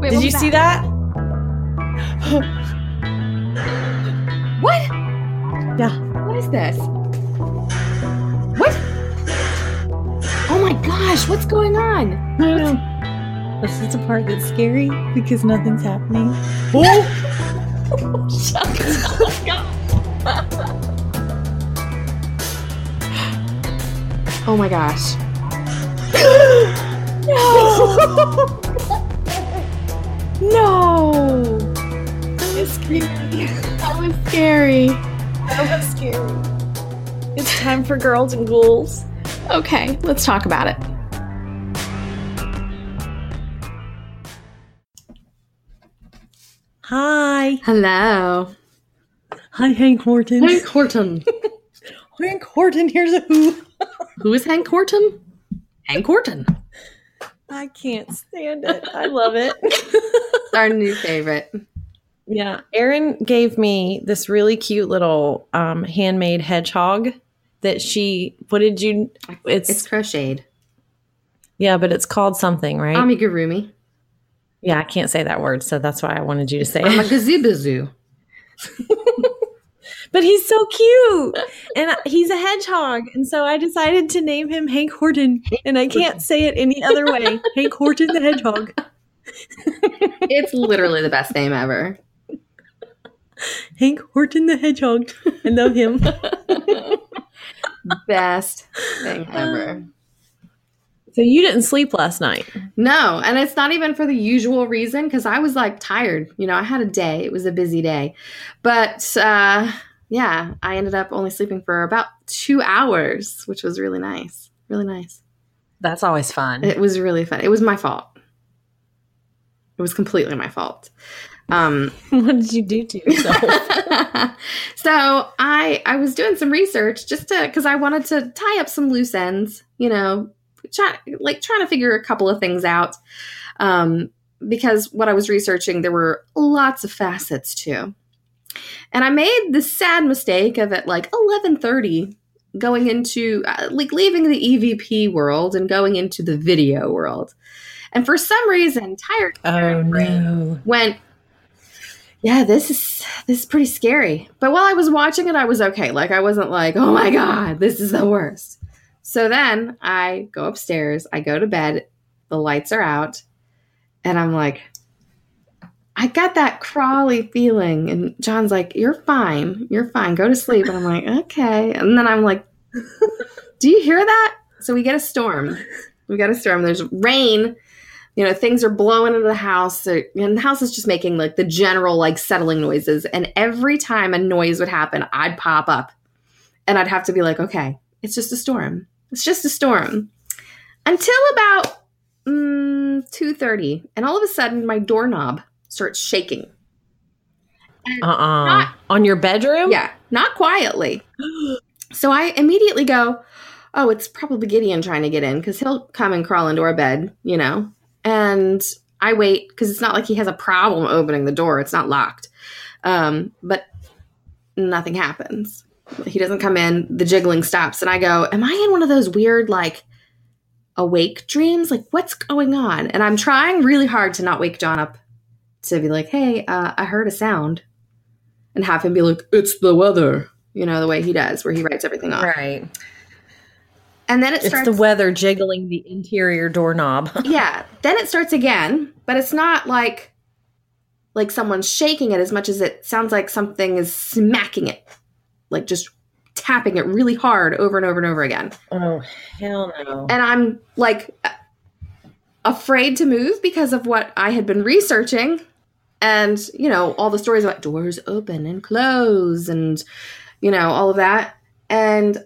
Wait, Did you see that? What? Yeah. What is this? What? Oh my gosh, what's going on? I don't know. This is the part that's scary because nothing's happening. Oh! Oh my gosh. no! It's scary. That was scary. That was scary. It's time for girls and ghouls. Okay, let's talk about it. Hi. Hello. Hi, Hank Horton. Hank Horton. Hank Horton, here's a who. Who is Hank Horton? Hank Horton. I can't stand it. I love it. Our new favorite. Yeah, Erin gave me this really cute little um, handmade hedgehog that she. What did you? It's, It's crocheted. yeah, but it's called something, right? Amigurumi. yeah, I can't say that word, so that's why I wanted you to say I'm it. Amagazubazu. But he's so cute, and he's a hedgehog, and so I decided to name him Hank Horton, and I can't say it any other way. Hank Horton the hedgehog. It's literally the best name ever. Hank Horton the hedgehog. I love him. Best thing ever. so you didn't sleep last night. No, and it's not even for the usual reason because I was like tired. You know, I had a day. It was a busy day. But uh yeah, I ended up only sleeping for about two hours, which was really nice. Really nice. That's always fun. It was really fun. It was my fault. It was completely my fault. Um what did you do to yourself? so I I was doing some research just to because I wanted to tie up some loose ends, you know, try, like trying to figure a couple of things out. Um, because what I was researching, there were lots of facets to, and I made the sad mistake of at like eleven thirty going into uh, like leaving the EVP world and going into the video world, and for some reason, tired oh no. went yeah this is this is pretty scary. But while i was watching it i was okay. Like i wasn't like oh my god this is the worst. So then i go upstairs i go to bed the lights are out and i'm like i got that crawly feeling. And john's like you're fine you're fine go to sleep. And i'm like okay. And then i'm like do you hear that? So we get a storm. We got a storm. There's rain you know things are blowing into the house. And the house is just making like the general like settling noises. And every time a noise would happen i'd pop up. And i'd have to be like okay it's just a storm. It's just a storm. Until about mm, 2.30 and all of a sudden my doorknob starts shaking. Uh-uh. Not- On your bedroom? yeah not quietly. So i immediately go oh it's probably gideon trying to get in because he'll come and crawl into our bed you know and i wait because it's not like he has a problem opening the door. It's not locked. Um, but nothing happens. He doesn't come in. The jiggling stops and i go am i in one of those weird like awake dreams? Like what's going on? And i'm trying really hard to not wake john up to be like hey uh, i heard a sound and have him be like it's the weather you know the way he does where he writes everything off. Right. And then it It's starts the weather jiggling the interior doorknob. yeah then it starts again but it's not like like someone's shaking it as much as it sounds like something is smacking it like just tapping it really hard over and over and over again oh, hell no. and i'm like afraid to move because of what i had been researching and you know all the stories about doors open and close and you know all of that and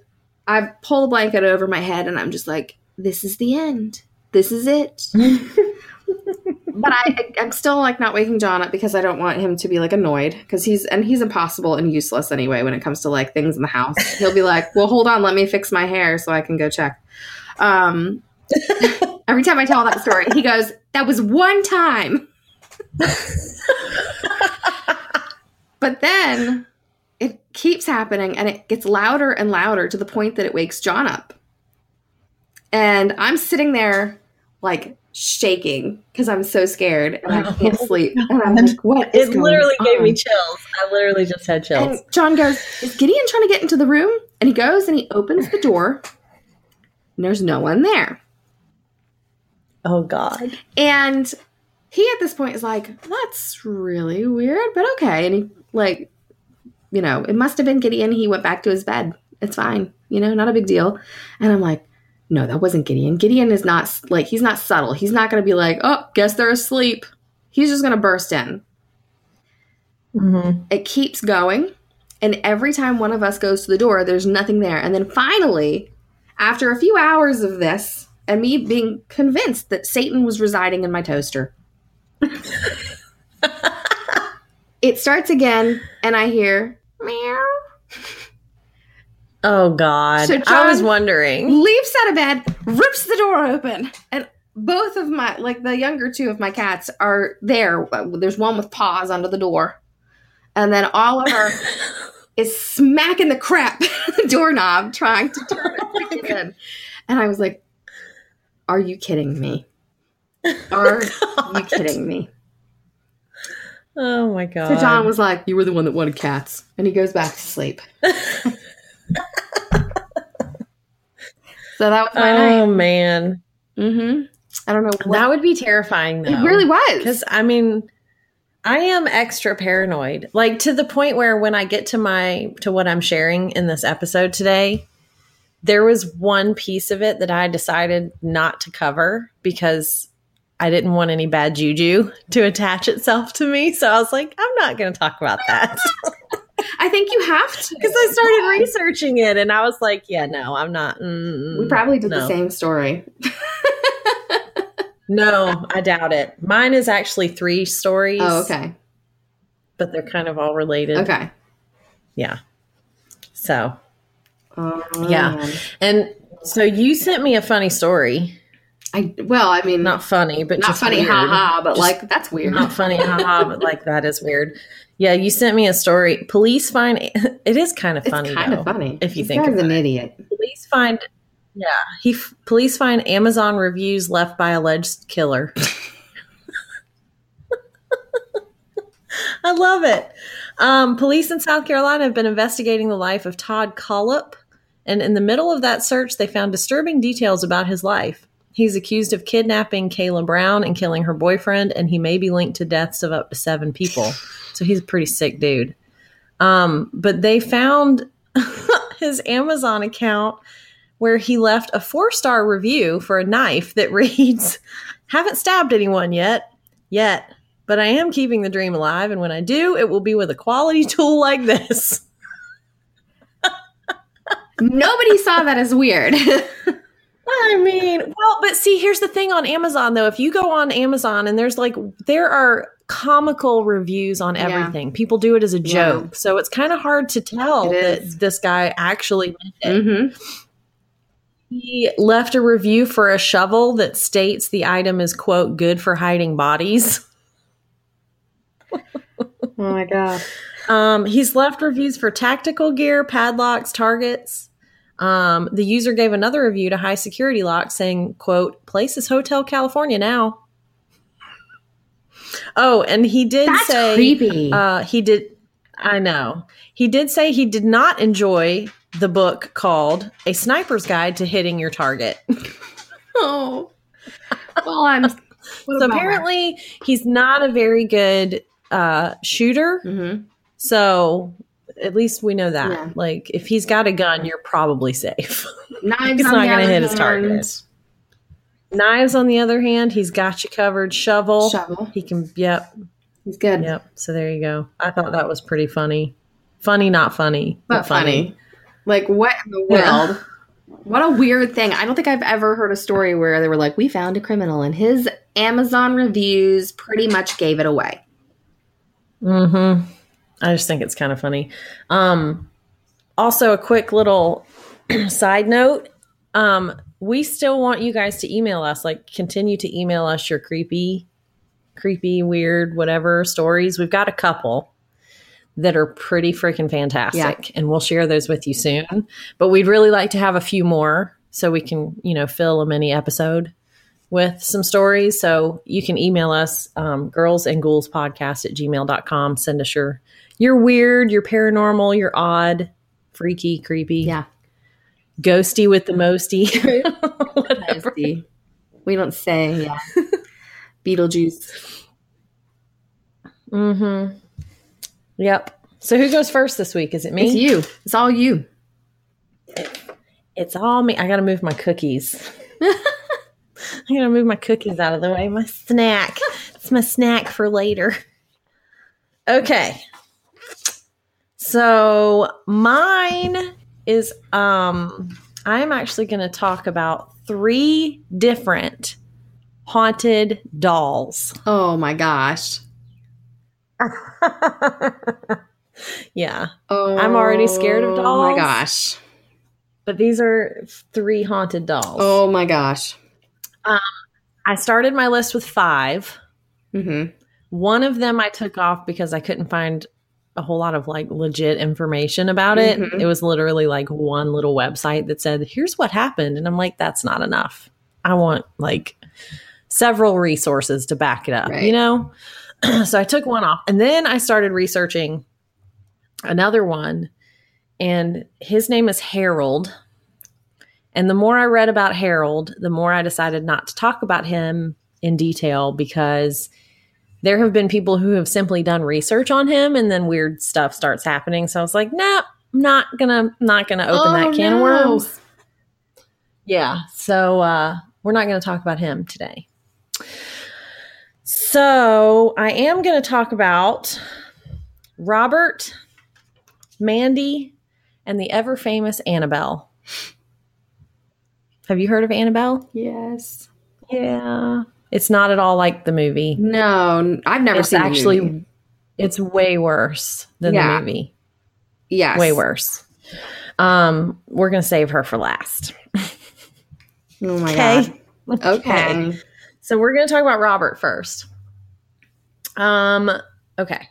i pull the blanket over my head and i'm just like this is the end this is it but I, I'm still like not waking John up because I don't want him to be like annoyed because he's and he's impossible and useless anyway when it comes to like things in the house. He'll be like, "Well, hold on, let me fix my hair so I can go check." Um, every time I tell that story, he goes, "That was one time." but then it keeps happening and it gets louder and louder to the point that it wakes John up. And I'm sitting there like shaking because I'm so scared and I can't sleep. And I'm like, what is It going literally gave me chills. I literally just had chills. And John goes, Is Gideon trying to get into the room? And he goes and he opens the door. And there's no one there. oh God. And he at this point is like, That's really weird, but okay. And he, like, you know, it must have been Gideon. He went back to his bed. It's fine. You know, not a big deal. And I'm like, No, that wasn't Gideon. Gideon is not, like, he's not subtle. He's not going to be like, Oh, guess they're asleep. He's just going to burst in. Mm-hmm. it keeps going and every time one of us goes to the door there's nothing there and then finally after a few hours of this and me being convinced that satan was residing in my toaster it starts again and i hear Oh God. So I was wondering. leaps out of bed rips the door open and both of my like the younger two of my cats are there there's one with paws under the door and then Oliver is smacking the crap the doorknob trying to turn it back in. And I was like, Are you kidding me? Are oh, you kidding me? Oh my God. So John was like, You were the one that wanted cats. And he goes back to sleep. So that was my Oh night. man. Mm-hmm. I don't know what That would be terrifying though. it really was. Because I mean, I am extra paranoid, like to the point where when I get to my to what I'm sharing in this episode today, there was one piece of it that I decided not to cover because I didn't want any bad juju to attach itself to me. So I was like, I'm not going to talk about that I think you have to. because I started researching it and I was like, yeah, no, I'm not. mm, we probably did the same story. No, I doubt it. Mine is actually three stories. Oh, okay. But they're kind of all related. Okay. Yeah. So, Oh, Yeah. man. and so you sent me a funny story. I well, I mean, Not funny, but not just funny, weird. haha, but Just like that's weird. Not funny, haha, but like that is weird. Yeah, you sent me a story. Police find it is kind of it's funny. kind though. of funny if you This think guy's an it. idiot. Police find yeah, he police find Amazon reviews left by alleged killer. I love it. Um, police in South Carolina have been investigating the life of Todd Kohlhepp, and in the middle of that search, they found disturbing details about his life. He's accused of kidnapping Kala Brown and killing her boyfriend, and he may be linked to deaths of up to seven people. So he's a pretty sick dude. Um, but they found his Amazon account where he left a four star review for a knife that reads, Haven't stabbed anyone yet, yet, but I am keeping the dream alive. And when I do, it will be with a quality tool like this. Nobody saw that as weird. I mean, well, but see, here's the thing on Amazon though. If you go on Amazon and there's like, there are comical reviews on Yeah. everything. People do it as a Yeah. joke. So it's kind of hard to tell It that is. this guy actually meant it. hmm He left a review for a shovel that states the item is, quote, good for hiding bodies. Oh my god. Um, he's left reviews for tactical gear, padlocks, targets. Um, the user gave another review to High Security Lock saying, quote, place is Hotel California now. Oh, and he did That's say creepy. uh, he did I know. He did say he did not enjoy the book called A Sniper's Guide to Hitting Your Target. oh. Well, I'm. so apparently he's not a very good uh, shooter. hmm So at least we know that. Yeah. Like if he's got a gun, you're probably safe. Knives It's on not the gonna other hit his hand. target. Knives, on the other hand, he's got you covered. Shovel. Shovel. He can. Yep. He's good, Yep. So there you go. I thought that was pretty funny. Funny, not funny, but funny. Like what in the Yeah. world? What a weird thing. I don't think I've ever heard a story where they were like, "We found a criminal," and his Amazon reviews pretty much gave it away. Mm-hmm. I just think it's kind of funny. Um, also, a quick little side note. Um, we still want you guys to email us. Like, continue to email us your creepy, creepy, weird, whatever stories. We've got a couple that are pretty freaking fantastic, and we'll share those with you soon. But we'd really like to have a few more so we can, you know, fill a mini episode. with some stories. So you can email us, um, girls and ghouls podcast at gmail.com. Send us your, your weird, you're paranormal, you're odd, freaky, creepy, Yeah. ghosty with the mosty. Whatever. We don't say, yeah. Beetlejuice. Mm-hmm. Yep. So who goes first this week? Is it me? It's you. It's all you. It's all me. I gotta move my cookies. I gotta move my cookies out of the way. My snack. it's my snack for later. Okay. So mine is um I'm actually gonna talk about three different haunted dolls. Oh my gosh. yeah. Oh, I'm already scared of dolls. Oh my gosh. But these are three haunted dolls. Oh my gosh. I started my list with five. Mm-hmm. One of them I took off because I couldn't find a whole lot of like legit information about it. Mhm. It was literally like one little website that said, here's what happened. And I'm like, that's not enough. I want like several resources to back it up, Right. you know? so I took one off and then I started researching another one. And his name is Harold. And the more I read about Harold, the more I decided not to talk about him in detail because there have been people who have simply done research on him and then weird stuff starts happening. So I was like, nah, I'm not gonna not gonna open that can of worms. Yeah. So uh we're not gonna talk about him today. So I am gonna talk about Robert, Mandy, and the ever famous Annabelle. Have you heard of Annabelle? Yes. Yeah. It's not at all like the movie. No, I've never it's seen actually movie. it's way worse than Yeah. the movie. yes. Way worse. Um, we're gonna save her for last. Oh my Okay. god. Okay. So we're gonna talk about Robert first. Um, okay.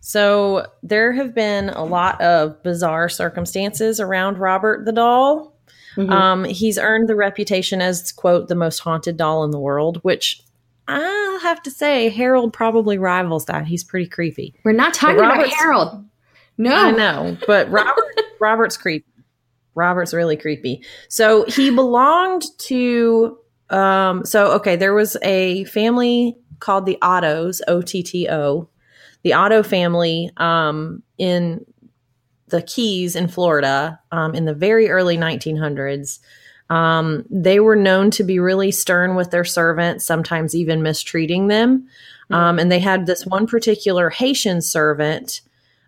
So there have been a lot of bizarre circumstances around Robert the doll. Mhm. Um, he's earned the reputation as quote the most haunted doll in the world, which I'll have to say Harold probably rivals that. He's pretty creepy. We're not talking about Harold. No. I know, but Robert Robert's creepy. Robert's really creepy. So he belonged to um so okay, there was a family called the Ottos, O T T O. The Otto family um in the Keys in Florida um in the very early 1900s. Um, they were known to be really stern with their servants, sometimes even mistreating them. Um, and they had this one particular Haitian servant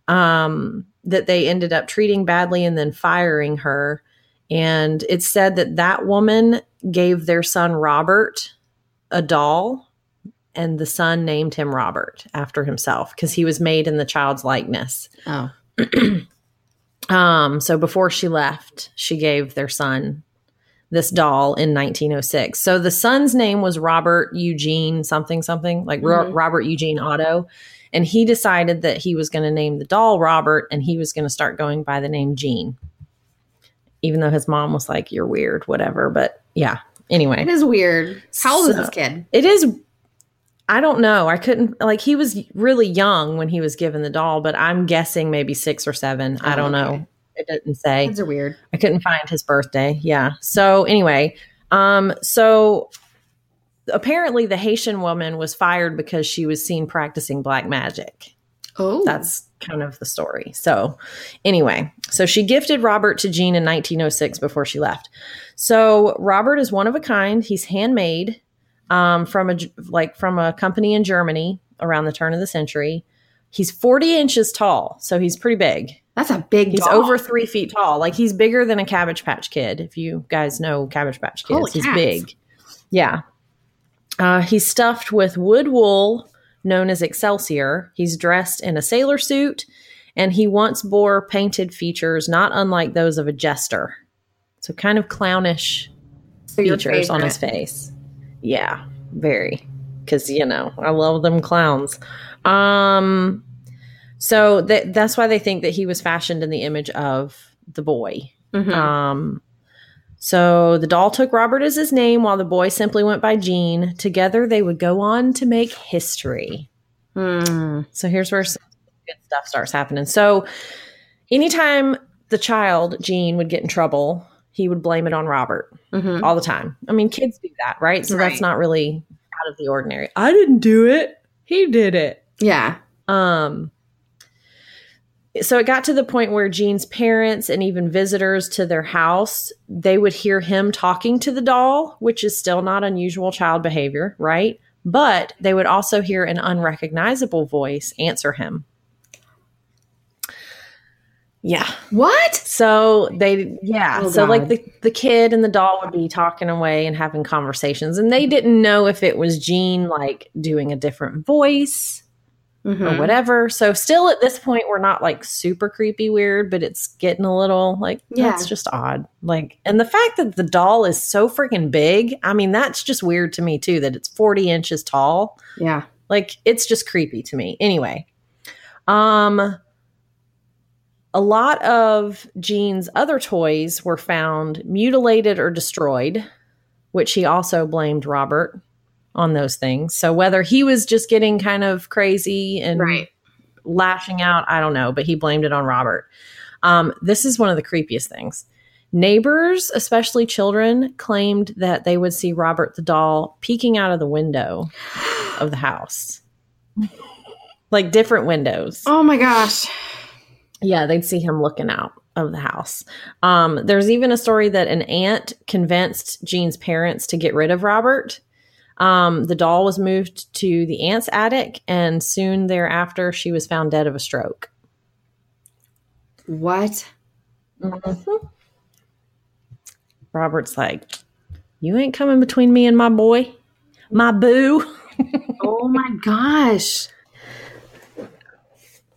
um, that they ended up treating badly and then firing her. And it's said that that woman gave their son Robert a doll, and the son named him Robert after himself because he was made in the child's likeness. Oh. Um, so before she left, she gave their son this doll in 1906. So the son's name was Robert Eugene something something like Ro- Mhm. Robert Eugene Otto, and he decided that he was going to name the doll Robert, and he was going to start going by the name Gene. Even though his mom was like, "You're weird," whatever. But yeah. Anyway, It is weird. How old is this kid? it is. I don't know. I couldn't like he was really young when he was given the doll, but I'm guessing maybe six or seven. I Oh, don't okay. know. It didn't say. Kids are weird. I couldn't find his birthday. Yeah. So anyway, um, so apparently the Haitian woman was fired because she was seen practicing black magic. Oh. That's kind of the story. So anyway, so she gifted Robert to Gene in 1906 before she left. So Robert is one of a kind. He's handmade um, from a like from a company in Germany around the turn of the century. He's 40 inches tall, so he's pretty big. That's a big He's doll. over three feet tall. Like he's bigger than a Cabbage Patch Kid. If you guys know Cabbage Patch Kids, Holy he's cats. big. Yeah. Uh, he's stuffed with wood wool known as Excelsior. He's dressed in a sailor suit, and he once bore painted features not unlike those of a jester. So kind of clownish So features on his face. Yeah, very. Because you know, I love them clowns. Um, so that that's why they think that he was fashioned in the image of the boy. Mhm. Um, So the doll took Robert as his name while the boy simply went by Gene. Together they would go on to make history. Hmm. So here's where some good stuff starts happening. So anytime the child, Gene, would get in trouble, he would blame it on Robert Mhm. all the time. I mean, kids do that, right? So Right. that's not really out of the ordinary. I didn't do it. He did it. Yeah. Um so it got to the point where Gene's parents and even visitors to their house, they would hear him talking to the doll, which is still not unusual child behavior, right? But they would also hear an unrecognizable voice answer him. Yeah. What? So they, yeah. Oh, so like the the kid and the doll would be talking away and having conversations, and they didn't know if it was Gene like doing a different voice or Mhm. whatever. So still at this point, we're not like super creepy weird, but it's getting a little like Yeah. that's just odd. Like, and the fact that the doll is so freaking big, I mean, that's just weird to me too. That it's forty inches tall. Yeah. Like it's just creepy to me. Anyway, um a lot of Gene's other toys were found mutilated or destroyed, which he also blamed Robert on those things. So whether he was just getting kind of crazy and Right. lashing out, I don't know, but he blamed it on Robert. Um, this is one of the creepiest things. Neighbors, especially children, claimed that they would see Robert the doll peeking out of the window of the house. like different windows. Oh my gosh. Yeah, they'd see him looking out of the house. Um, there's even a story that an aunt convinced Gene's parents to get rid of Robert. Um, the doll was moved to the aunt's attic, and soon thereafter, she was found dead of a stroke. What? Robert's like, You ain't coming between me and my boy, my boo. Oh my gosh.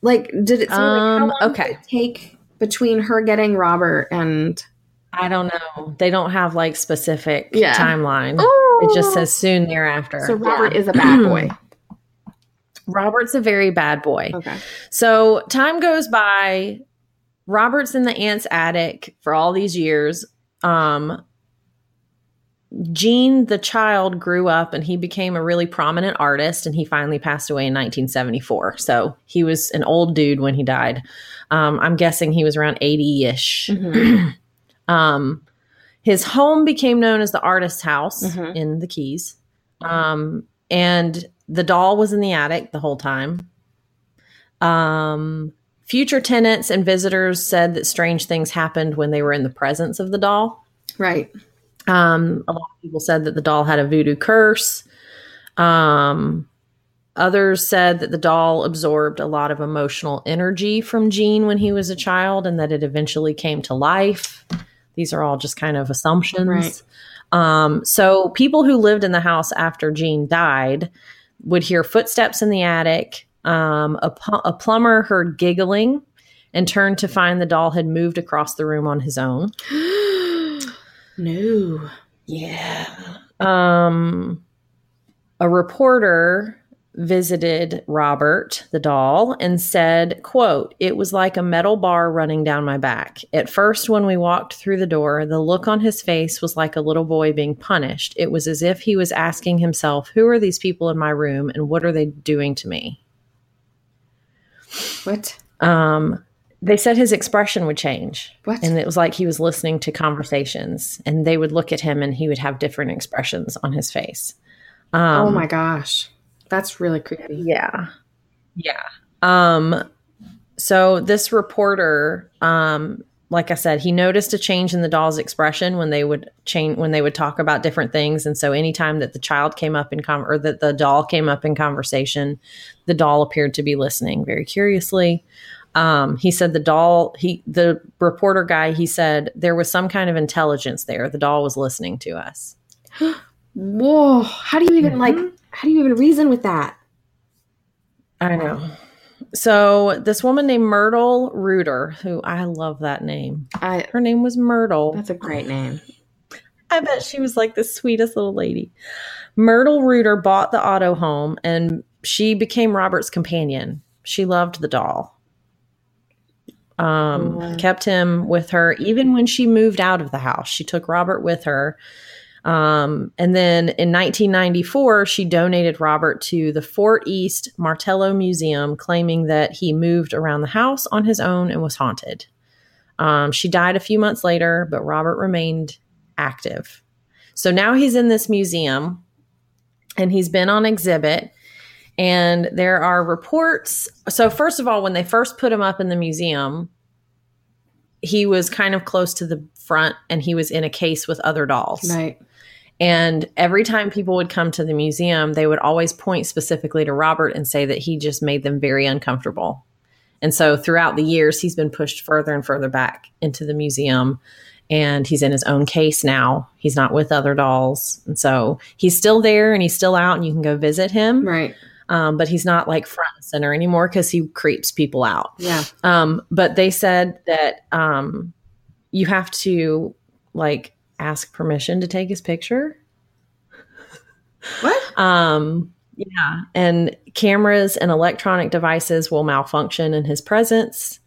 Like, did it? Like, how Um, did okay. it take between her getting Robert and? I don't know. They don't have like specific Yeah. timeline. Oh, It just says soon thereafter. So Robert is a bad boy. Robert's a very bad boy. Okay. So time goes by. Robert's in the aunt's attic for all these years. Um, Gene, the child, grew up and he became a really prominent artist, and he finally passed away in 1974. So he was an old dude when he died. Um, I'm guessing he was around 80 ish. Mhm. Um, his home became known as the artist's house Mhm. in the Keys. Um, and the doll was in the attic the whole time. Um, future tenants and visitors said that strange things happened when they were in the presence of the doll. Right. Um, a lot of people said that the doll had a voodoo curse. Um, others said that the doll absorbed a lot of emotional energy from Gene when he was a child and that it eventually came to life. These are all just kind of assumptions. Right. Um, so people who lived in the house after Gene died would hear footsteps in the attic. Um, a, pu- a plumber heard giggling and turned to find the doll had moved across the room on his own. no. Yeah. Um a reporter visited Robert the doll and said, quote, "It was like a metal bar running down my back. At first when we walked through the door, the look on his face was like a little boy being punished. It was as if he was asking himself, who are these people in my room and what are they doing to me?" What? Um they said his expression would change. What? And it was like he was listening to conversations, and they would look at him, and he would have different expressions on his face. Um, oh my gosh. That's really creepy. Yeah, yeah. Um, so this reporter, um, like I said, he noticed a change in the doll's expression when they would change when they would talk about different things, and so anytime that the child came up in con- or that the doll came up in conversation, the doll appeared to be listening very curiously. Um, he said the doll, he the reporter guy, he said there was some kind of intelligence there. The doll was listening to us. Whoa. How do you even like? How do you even reason with that? I know. So this woman named Myrtle Reuter, who I love that name. I. Her name was Myrtle. That's a great name. I bet she was like the sweetest little lady. Myrtle Reuter bought the Otto home and she became Robert's companion. She loved the doll. Um, Oh. kept him with her even when she moved out of the house. She took Robert with her. Um, and then in 1994, she donated Robert to the Fort East Martello Museum, claiming that he moved around the house on his own and was haunted. Um, she died a few months later, but Robert remained active. So now he's in this museum and he's been on exhibit. And there are reports. So, first of all, when they first put him up in the museum, he was kind of close to the front and he was in a case with other dolls. Right. And every time people would come to the museum, they would always point specifically to Robert and say that he just made them very uncomfortable. And so throughout the years, he's been pushed further and further back into the museum. And he's in his own case now. He's not with other dolls. And so he's still there and he's still out, and you can go visit him. Right. Um, but he's not like front and center anymore because he creeps people out. Yeah. Um, but they said that um, you have to like ask permission to take his picture. What? Um, yeah, and cameras and electronic devices will malfunction in his presence.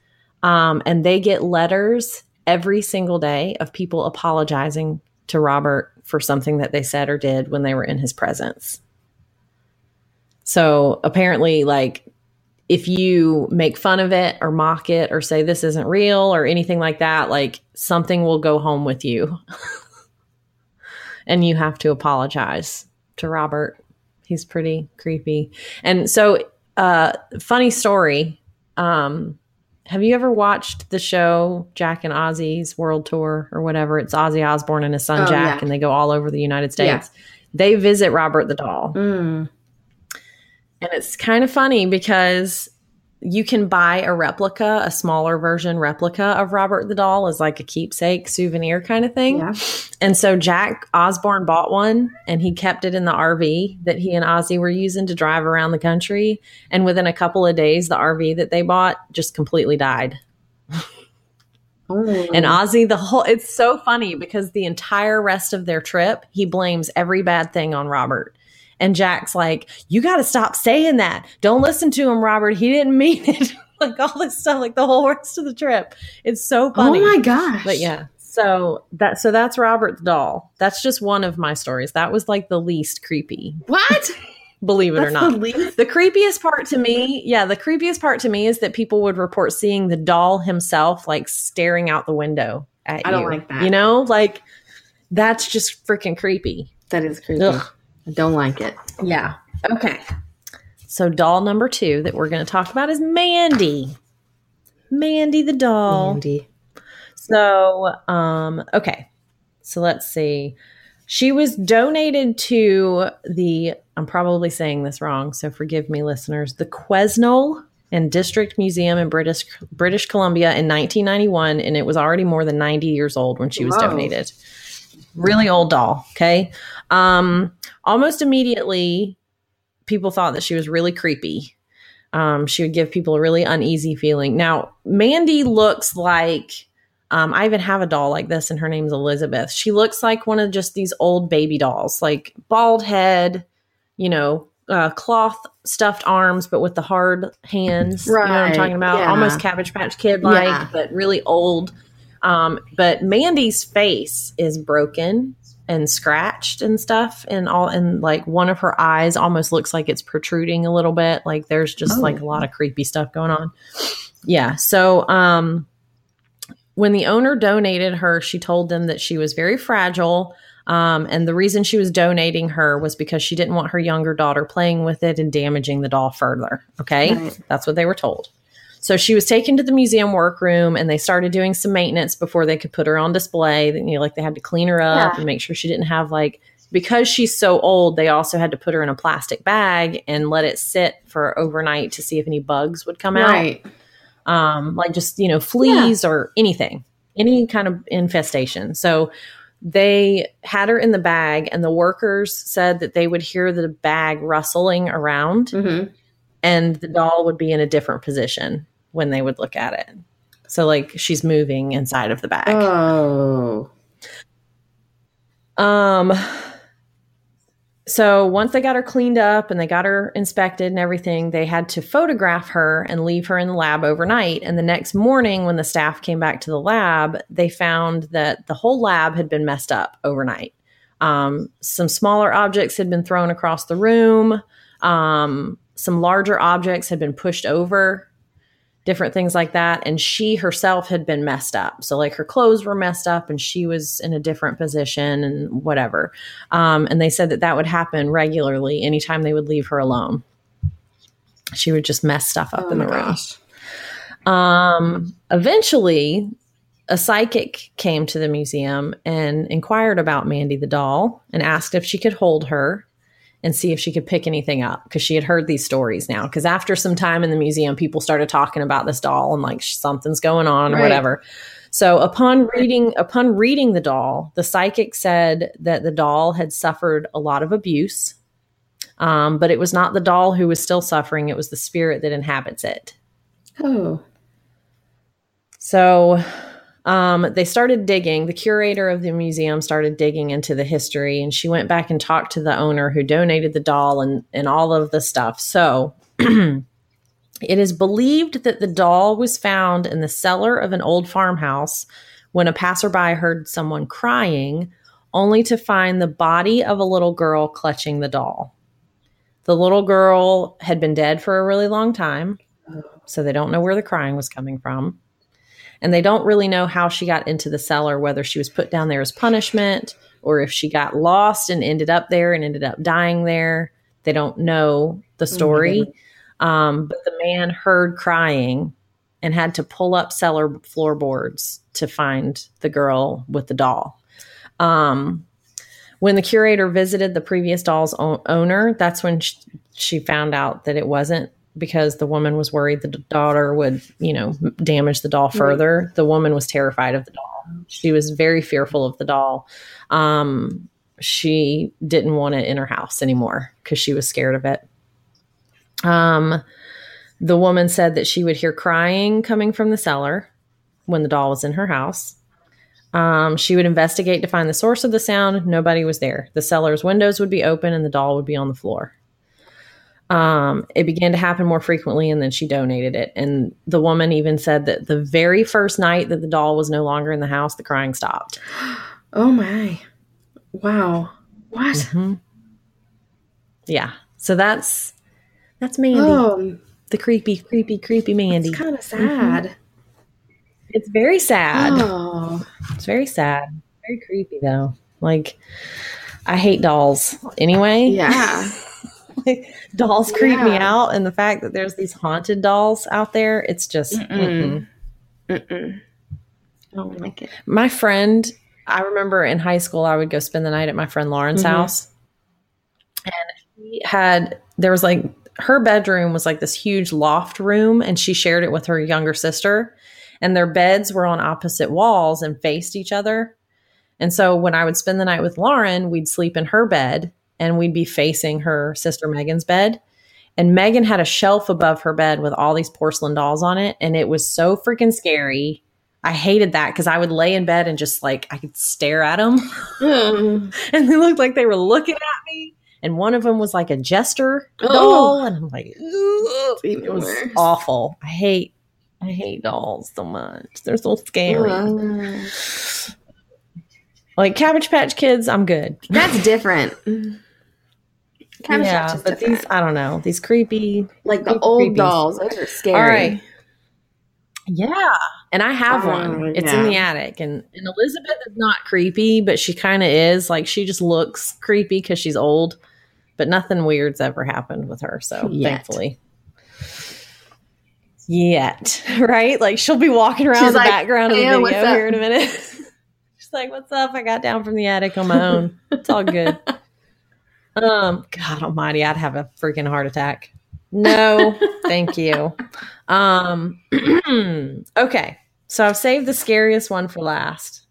Um, and they get letters every single day of people apologizing to Robert for something that they said or did when they were in his presence. So apparently, like, if you make fun of it or mock it or say this isn't real or anything like that, like something will go home with you. and you have to apologize to Robert. He's pretty creepy. And so, uh, funny story. Um, have you ever watched the show Jack and Ozzy's World Tour or whatever? It's Ozzy Osbourne and his son Oh, Jack, yeah. and they go all over the United States. Yeah. They visit Robert the doll. Mm. And it's kind of funny because you can buy a replica, a smaller version replica of Robert the doll as like a keepsake souvenir kind of thing. Yeah. And so Jack Osbourne bought one and he kept it in the RV that he and Ozzy were using to drive around the country. And within a couple of days, the RV that they bought just completely died. Oh. And Ozzy, the whole, it's so funny because the entire rest of their trip, he blames every bad thing on Robert. And Jack's like, you got to stop saying that. Don't listen to him, Robert. He didn't mean it. like all this stuff, like the whole rest of the trip. It's so oh funny. oh my gosh. But yeah. So that so that's Robert the doll. That's just one of my stories. That was like the least creepy, What? believe it or not. the least- The creepiest part to me, yeah, the creepiest part to me is that people would report seeing the doll himself like staring out the window at I don't like that. You know, like that's just freaking creepy. That is creepy. Ugh. I don't like it. Yeah. Okay. So doll number 2 that we're going to talk about is Mandy. Mandy the doll. Andy. So, um, okay. So let's see. She was donated to the, I'm probably saying this wrong, so forgive me, listeners, the Quesnel and District Museum in British British Columbia in 1991, and it was already more than 90 years old when she was Whoa. donated. Really old doll. Okay. Um, almost immediately, people thought that she was really creepy. Um, she would give people a really uneasy feeling. Now, Mandy looks like um, I even have a doll like this, and her name's Elizabeth. She looks like one of just these old baby dolls, like bald head, you know, uh, cloth stuffed arms, but with the hard hands. You know what I'm talking about? yeah. Almost Cabbage Patch Kid like, Yeah. but really old. Um, but Mandy's face is broken and scratched and stuff, and all, and like one of her eyes almost looks like it's protruding a little bit. Like there's just Oh. like a lot of creepy stuff going on. Yeah. So, um, when the owner donated her, she told them that she was very fragile. Um, and the reason she was donating her was because she didn't want her younger daughter playing with it and damaging the doll further. Okay. Right. That's what they were told. So she was taken to the museum workroom and they started doing some maintenance before they could put her on display. You know, like they had to clean her up Yeah. and make sure she didn't have like, because she's so old, they also had to put her in a plastic bag and let it sit for overnight to see if any bugs would come out um, like just you know fleas or anything, any kind of infestation. So they had her in the bag, and the workers said that they would hear the bag rustling around, hmm and the doll would be in a different position when they would look at it. So like she's moving inside of the bag. Oh. Um so once they got her cleaned up and they got her inspected and everything, they had to photograph her and leave her in the lab overnight. And the next morning, when the staff came back to the lab, they found that the whole lab had been messed up overnight. Um, some smaller objects had been thrown across the room. Um, some larger objects had been pushed over different things like that. And she herself had been messed up. So, like, her clothes were messed up and she was in a different position and whatever. Um, and they said that that would happen regularly anytime they would leave her alone. She would just mess stuff up Oh in the room. Um, eventually, a psychic came to the museum and inquired about Mandy the doll and asked if she could hold her and see if she could pick anything up because she had heard these stories now. Because after some time in the museum, people started talking about this doll and like something's going on or whatever. So upon reading upon reading the doll, the psychic said that the doll had suffered a lot of abuse. Um, but it was not the doll who was still suffering, it was the spirit that inhabits it. Oh. So um, they started digging. The curator of the museum started digging into the history, and she went back and talked to the owner who donated the doll and, and all of the stuff. So it is believed that the doll was found in the cellar of an old farmhouse when a passerby heard someone crying, only to find the body of a little girl clutching the doll. The little girl had been dead for a really long time, so they don't know where the crying was coming from and they don't really know how she got into the cellar, whether she was put down there as punishment or if she got lost and ended up there and ended up dying there. They don't know the story. Um, but the man heard crying and had to pull up cellar floorboards to find the girl with the doll. Um, when the curator visited the previous doll's o- owner, that's when she, she found out that it wasn't because the woman was worried the daughter would, you know, damage the doll further. The woman was terrified of the doll. She was very fearful of the doll. Um, she didn't want it in her house anymore because she was scared of it. Um, the woman said that she would hear crying coming from the cellar when the doll was in her house. Um, she would investigate to find the source of the sound. Nobody was there. The cellar's windows would be open and the doll would be on the floor. Um, it began to happen more frequently, and then she donated it. And the woman even said that the very first night that the doll was no longer in the house, the crying stopped. Oh my. Wow. What? Mhm. Yeah. So that's that's Mandy, Oh, the creepy, creepy, creepy Mandy. it's kind of sad. It's very sad. Oh. It's very sad. Very creepy though. Like I hate dolls anyway. Yeah. Dolls creep me out and the fact that there's these haunted dolls out there, it's just Mm-mm. mm-mm. Mm-mm. I don't like it. my friend I remember in high school I would go spend the night at my friend Lauren's Mhm. house. And she had there was like her bedroom was like this huge loft room and she shared it with her younger sister and their beds were on opposite walls and faced each other. And so when I would spend the night with Lauren, we'd sleep in her bed and we'd be facing her sister Megan's bed. And Megan had a shelf above her bed with all these porcelain dolls on it. And it was so freaking scary. I hated that because I would lay in bed and just like I could stare at them Mm. and they looked like they were looking at me. And one of them was like a jester Oh. doll. And I'm like, it was worse. awful. I hate, I hate dolls so much. They're so scary. Like Cabbage Patch Kids, I'm good. that's different. Cabbage yeah, Patch but different. these, I don't know, these creepy. like the old creepies. dolls, those are scary. All right. Yeah, and I have Oh, one. It's in the attic, and and Elizabeth is not creepy, but she kind of is. Like she just looks creepy because she's old, but nothing weird's ever happened with her. So Yet. thankfully, yet right? Like she'll be walking around She's in the like, background of the video here in a minute. she's like, "What's up? I got down from the attic on my own. It's all good." um, God Almighty, I'd have a freaking heart attack. No, thank you. Um, okay, so I've saved the scariest one for last,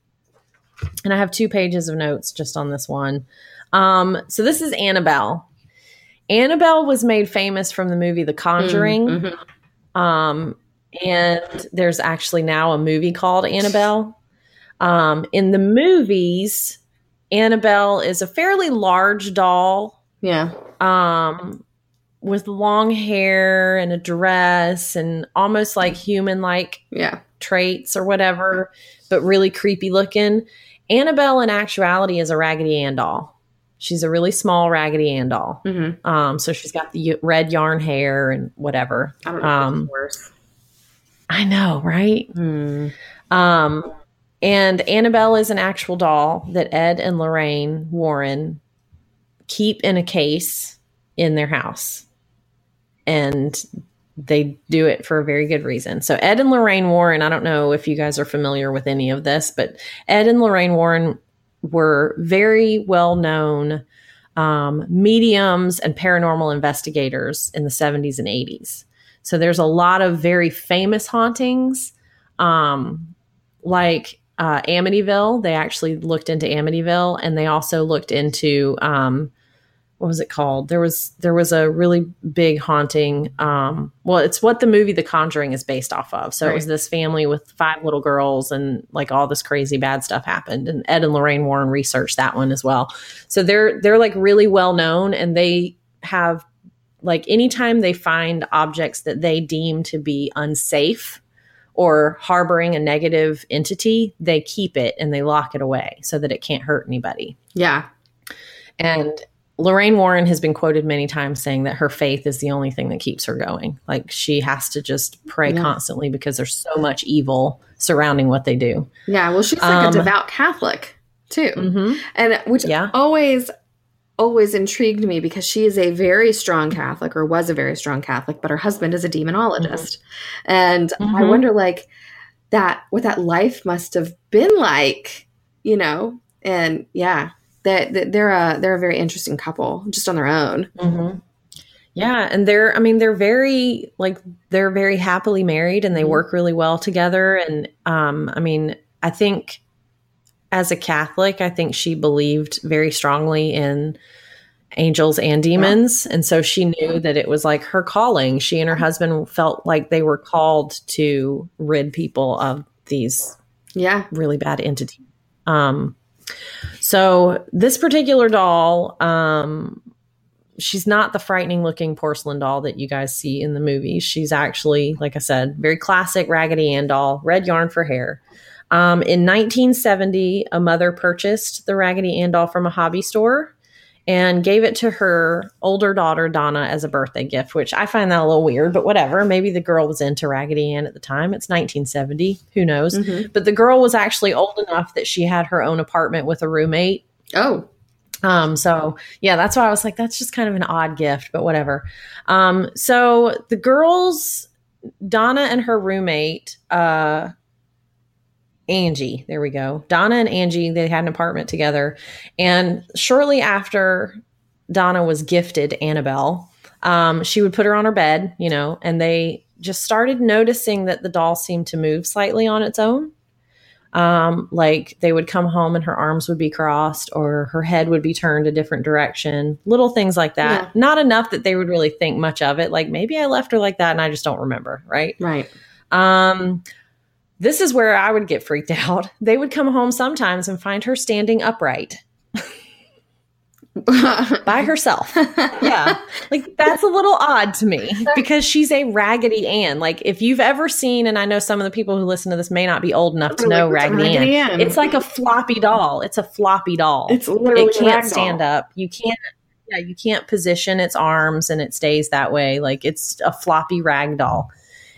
and I have two pages of notes just on this one. Um, so this is Annabelle. Annabelle was made famous from the movie The Conjuring. Mhm. Um, and there's actually now a movie called Annabelle. Um, in the movies, Annabelle is a fairly large doll Yeah. um, with long hair and a dress and almost like human like Yeah. traits or whatever, but really creepy looking. Annabelle, in actuality, is a Raggedy Ann doll. She's a really small Raggedy Ann doll. hmm Um, so she's got the red yarn hair and whatever. I don't know. Um, worse. I know, right? Hmm. Um, and Annabelle is an actual doll that Ed and Lorraine Warren keep in a case in their house. And they do it for a very good reason. So, Ed and Lorraine Warren, I don't know if you guys are familiar with any of this, but Ed and Lorraine Warren were very well known um, mediums and paranormal investigators in the 70s and 80s. So, there's a lot of very famous hauntings. Um, like uh, Amityville. They actually looked into Amityville, and they also looked into um, what was it called? There was there was a really big haunting. Um, well, it's what the movie The Conjuring is based off of. So it was this family with five little girls, and like all this crazy bad stuff happened. And Ed and Lorraine Warren researched that one as well. So they're they're like really well known, and they have like anytime they find objects that they deem to be unsafe or harboring a negative entity, they keep it and they lock it away so that it can't hurt anybody. Yeah. And Lorraine Warren has been quoted many times saying that her faith is the only thing that keeps her going. Like she has to just pray Yeah. constantly because there's so much evil surrounding what they do. Yeah. Well, she's like Um, a devout Catholic too, Mm-hmm. and which Yeah. always always intrigued me because she is a very strong Catholic or was a very strong Catholic, but her husband is a demonologist, and I Mhm. wonder like that what that life must have been like, you know, and yeah. That they're a they're a very interesting couple just on their own. Mm-hmm. Yeah, and they're I mean they're very like they're very happily married and they Mhm. work really well together and um I mean I think as a Catholic I think she believed very strongly in angels and demons and so she knew that it was like her calling. She and her husband felt like they were called to rid people of these Yeah, really bad entities. Um, so this particular doll, um, she's not the frightening looking porcelain doll that you guys see in the movie. She's actually, like I said, very classic Raggedy Ann doll, red yarn for hair. Um, in 1970, a mother purchased the Raggedy Ann doll from a hobby store and gave it to her older daughter Donna as a birthday gift, which I find that a little weird, but whatever. Maybe the girl was into Raggedy Ann at the time. It's 1970. Who knows? Mhm. But the girl was actually old enough that she had her own apartment with a roommate. Oh, Um, so yeah, that's why I was like, that's just kind of an odd gift, but whatever. Um, so the girls, Donna and her roommate, uh, Angie, there we go. Donna and Angie, they had an apartment together. And shortly after Donna was gifted Annabelle, um, she would put her on her bed, you know, and they just started noticing that the doll seemed to move slightly on its own. Um, like they would come home and her arms would be crossed or her head would be turned a different direction, little things like that. Yeah. Not enough that they would really think much of it. Like maybe I left her like that and I just don't remember, right? right. Um, this is where I would get freaked out. They would come home sometimes and find her standing upright by herself. yeah. Like that's a little odd to me because she's a Raggedy Ann. Like if you've ever seen, and I know some of the people who listen to this may not be old enough to know Like, what's a Raggedy, Raggedy Ann. Ann? it's like a floppy doll. It's a floppy doll. It's literally it can't stand up. You can't. Yeah, you can't position its arms and it stays that way. Like it's a floppy rag doll.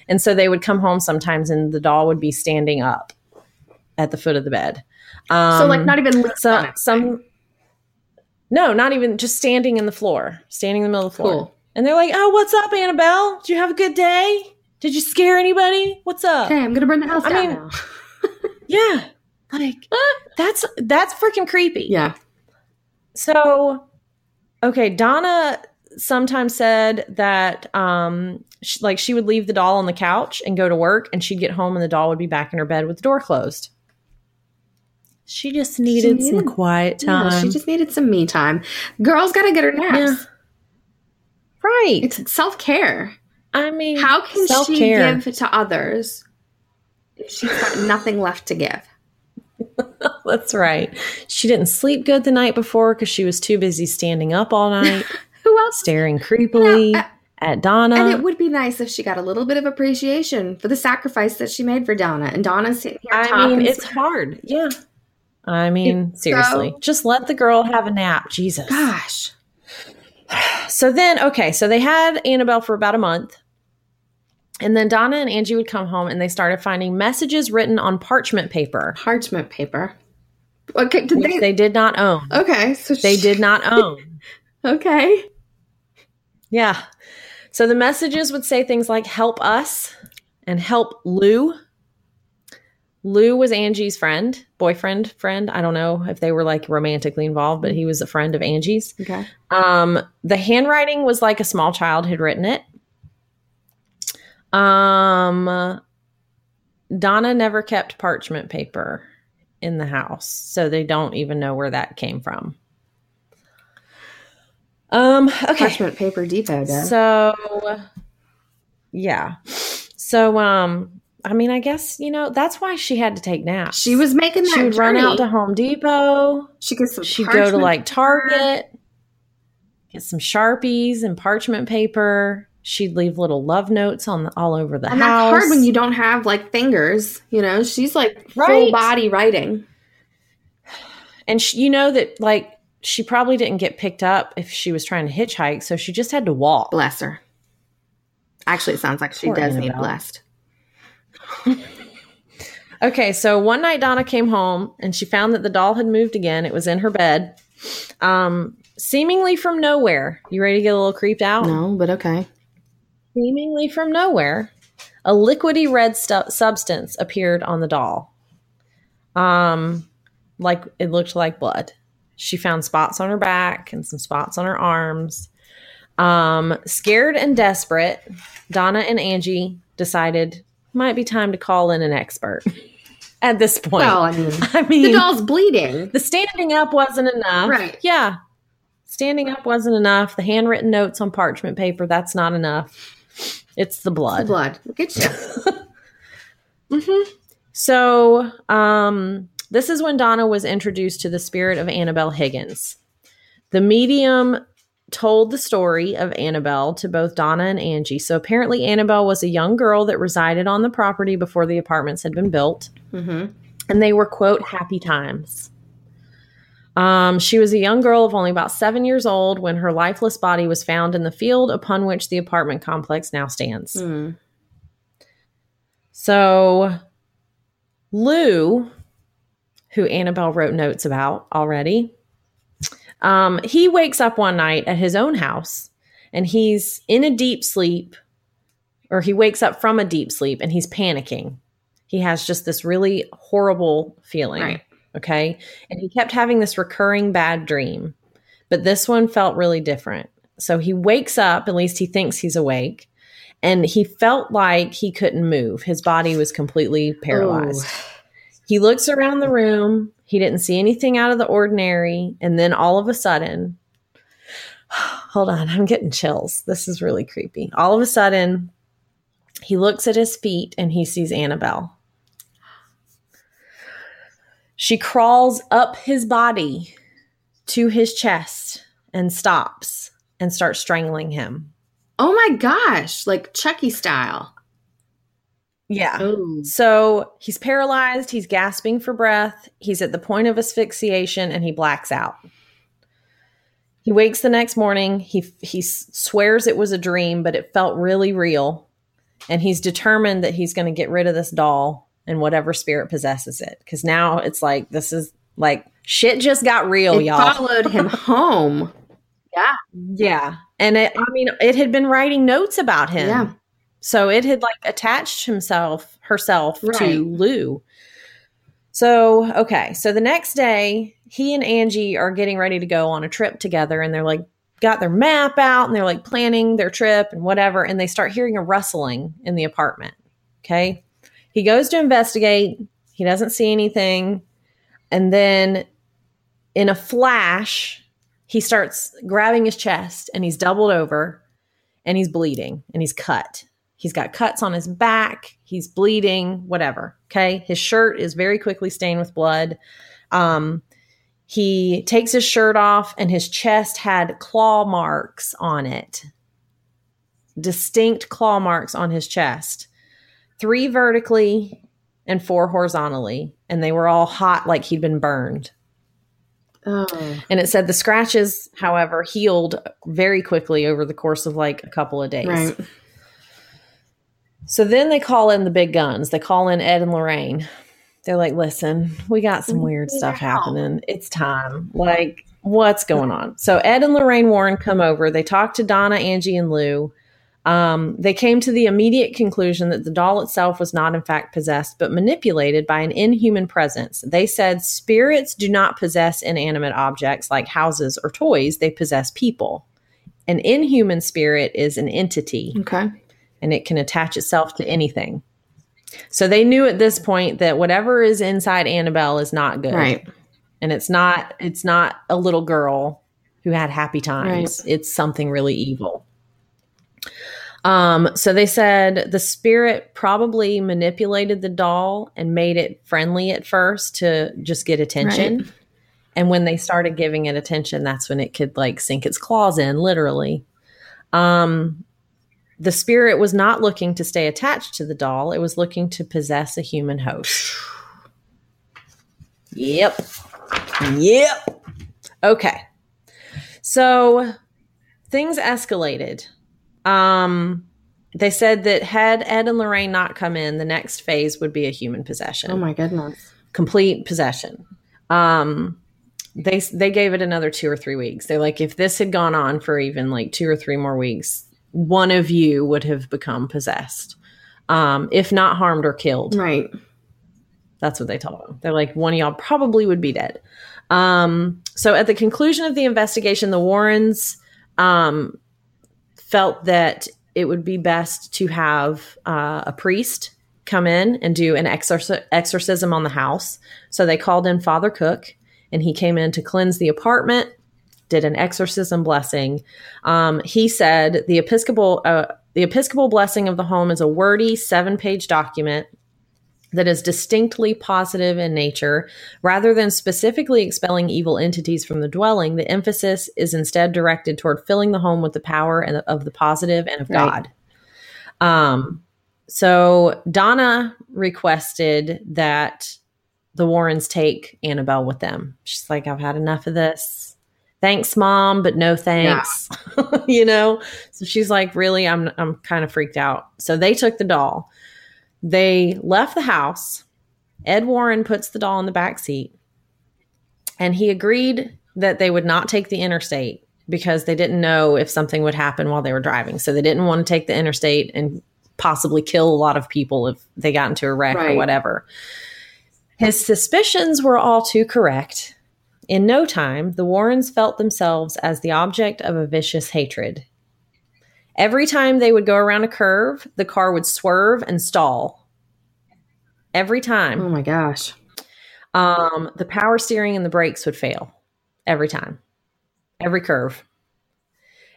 And so they would come home sometimes and the doll would be standing up at the foot of the bed. Um, so like not even so some no, not even just standing in the floor, standing in the middle of the floor. Cool. And they're like, "Oh, what's up, Annabelle? Did you have a good day? Did you scare anybody? What's up?" Okay, I'm gonna burn the house I down mean-. Yeah, like that's that's freaking creepy. Yeah. So, okay, Donna sometimes said that um sh like she would leave the doll on the couch and go to work and she'd get home and the doll would be back in her bed with the door closed. She just needed, some needed- quiet Yeah, time. she just needed some me time. Girls gotta get her naps. Yeah. right. It's self care. I mean, How can self-care. she give to others if she's got nothing left to give? That's right. She didn't sleep good the night before because she was too busy standing up all night, Who else? staring creepily Yeah, at Donna. And it would be nice if she got a little bit of appreciation for the sacrifice that she made for Donna. And Donna's sitting here I mean, it's hard. Yeah. I mean, seriously, so- just let the girl have a nap. Jesus. gosh. So then, okay, so they had Annabelle for about a month. And then Donna and Angie would come home and they started finding messages written on parchment paper, Parchment paper. Okay, did they, they did not own. okay, so They she- did not own. Okay. Yeah. So the messages would say things like help us and help Lou. Lou was Angie's friend, boyfriend, friend. I don't know if they were like romantically involved, but he was a friend of Angie's. Okay. Um, the handwriting was like a small child had written it. Um, Donna never kept parchment paper in the house, so they don't even know where that came from. Um, okay. Parchment paper depot. So yeah. So um I mean I guess, you know, that's why she had to take naps. she was making that she would run out to Home Depot. She gets some. She'd go to like. Target, get some Sharpies and parchment paper. She'd leave little love notes on the, all over the And house. that's hard when you don't have like fingers. You know, she's like full body writing. and she, you know that like she probably didn't get picked up if she was trying to hitchhike, so she just had to walk. Bless her. Actually, it sounds like she Poor does need blessed. Okay, so one night Donna came home and she found that the doll had moved again. It was in her bed, um, seemingly from nowhere. You ready to get a little creeped out? No, but okay. Seemingly from nowhere, a liquidy red stu- substance appeared on the doll. Um, like it looked like blood. She found spots on her back and some spots on her arms. Um, scared and desperate, Donna and Angie decided might be time to call in an expert. At this point, Well, I mean, I mean, the doll's bleeding. the standing up wasn't enough. Right. Yeah. Standing up wasn't enough. The handwritten notes on parchment paper, that's not enough. It's the The blood. blood. Look at you. So, um, this is when Donna was introduced to the spirit of Annabelle Higgins. The medium told the story of Annabelle to both Donna and Angie. So, apparently, Annabelle was a young girl that resided on the property before the apartments had been built. hmm and they were quote happy times um, she was a young girl of only about seven years old when her lifeless body was found in the field upon which the apartment complex now stands Mm. so lou who annabelle wrote notes about already. Um, he wakes up one night at his own house and he's in a deep sleep or he wakes up from a deep sleep and he's panicking. He has just this really horrible feeling Right. okay? And he kept having this recurring bad dream but this one felt really different. So he wakes up at least he thinks he's awake and he felt like he couldn't move. His body was completely paralyzed he looks around the room. He didn't see anything out of the ordinary. And then all of a sudden hold on i'm getting chills. This is really creepy. All of a sudden he looks at his feet and he sees annabelle. She crawls up his body to his chest and stops and starts strangling him. Oh my gosh, like Chucky style. Yeah. Oh. So he's paralyzed, he's gasping for breath, he's at the point of asphyxiation, and he blacks out. He wakes the next morning. He he swears it was a dream, but it felt really real, and he's determined that he's going to get rid of this doll and whatever spirit possesses it. Because now it's like this is like shit just got real, It y'all. followed him home. Yeah. Yeah. And it, I mean, it had been writing notes about him. Yeah. So it had like attached himself, herself Right. to Lou. So, okay. So the next day, he and Angie are getting ready to go on a trip together and they're like, got their map out and they're like planning their trip and whatever. And they start hearing a rustling in the apartment. Okay. He goes to investigate. He doesn't see anything. And then in a flash, he starts grabbing his chest and he's doubled over and he's bleeding and he's cut. He's got cuts on his back. He's bleeding, whatever. Okay. His shirt is very quickly stained with blood. Um, he takes his shirt off, and his chest had claw marks on it distinct claw marks on his chest three vertically and four horizontally. And they were all hot like he'd been burned. Oh. And it said the scratches, however, healed very quickly over the course of like a couple of days. Right. So then they call in the big guns. They call in Ed and Lorraine. They're like, listen, we got some weird stuff happening. It's time. Like, what's going on? So Ed and Lorraine Warren come over. They talk to Donna, Angie, and Lou. Um, they came to the immediate conclusion that the doll itself was not, in fact, possessed, but manipulated by an inhuman presence. They said spirits do not possess inanimate objects like houses or toys, they possess people. An inhuman spirit is an entity Okay. And it can attach itself to anything. So they knew at this point that whatever is inside Annabelle is not good. Right. And it's not it's not a little girl who had happy times. It's something really evil. Um, so they said the spirit probably manipulated the doll and made it friendly at first to just get attention. Right. And when they started giving it attention, that's when it could like sink its claws in, literally. Um, the spirit was not looking to stay attached to the doll, it was looking to possess a human host. Yep. Yep. Okay. So things escalated. Um, they said that had Ed and Lorraine not come in, the next phase would be a human possession Oh my goodness. complete possession. Um, they they gave it another two or three weeks. They're like, if this had gone on for even like two or three more weeks, one of you would have become possessed, um, if not harmed or killed. Right. That's what they told them. They're like, one of y'all probably would be dead. Um, so at the conclusion of the investigation, the Warrens um, felt that it would be best to have uh, a priest come in and do an exorc- exorcism on the house. So they called in Father Cook, and he came in to cleanse the apartment, did an exorcism blessing. Um, he said the Episcopal uh, the Episcopal blessing of the home is a wordy seven page document that is distinctly positive in nature. Rather than specifically expelling evil entities from the dwelling, the emphasis is instead directed toward filling the home with the power and of the positive and of Right. God. Um, so Donna requested that the Warrens take Annabelle with them. She's like, I've had enough of this. Thanks, mom, but no thanks. you know? So she's like, really, I'm I'm kind of freaked out. So they took the doll. They left the house. Ed Warren puts the doll in the back seat. And he agreed that they would not take the interstate because they didn't know if something would happen while they were driving. So they didn't want to take the interstate and possibly kill a lot of people if they got into a wreck or whatever. His suspicions were all too correct. In no time, the Warrens felt themselves as the object of a vicious hatred. Every time they would go around a curve, the car would swerve and stall. Every time. Oh my gosh. Um, the power steering and the brakes would fail every time, every curve.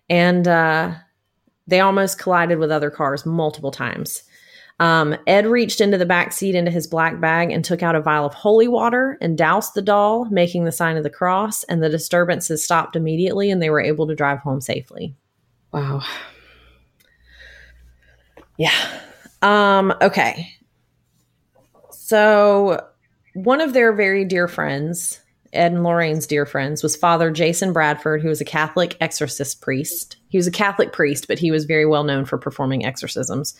And uh, they almost collided with other cars multiple times. Um, Ed reached into the back seat into his black bag and took out a vial of holy water and doused the doll, making the sign of the cross. And the disturbances stopped immediately, and they were able to drive home safely. Wow. Yeah. Um, okay. So one of their very dear friends, Ed and Lorraine's dear friends, was Father Jason Bradford, who was a Catholic exorcist priest. He was a Catholic priest, but he was very well known for performing exorcisms.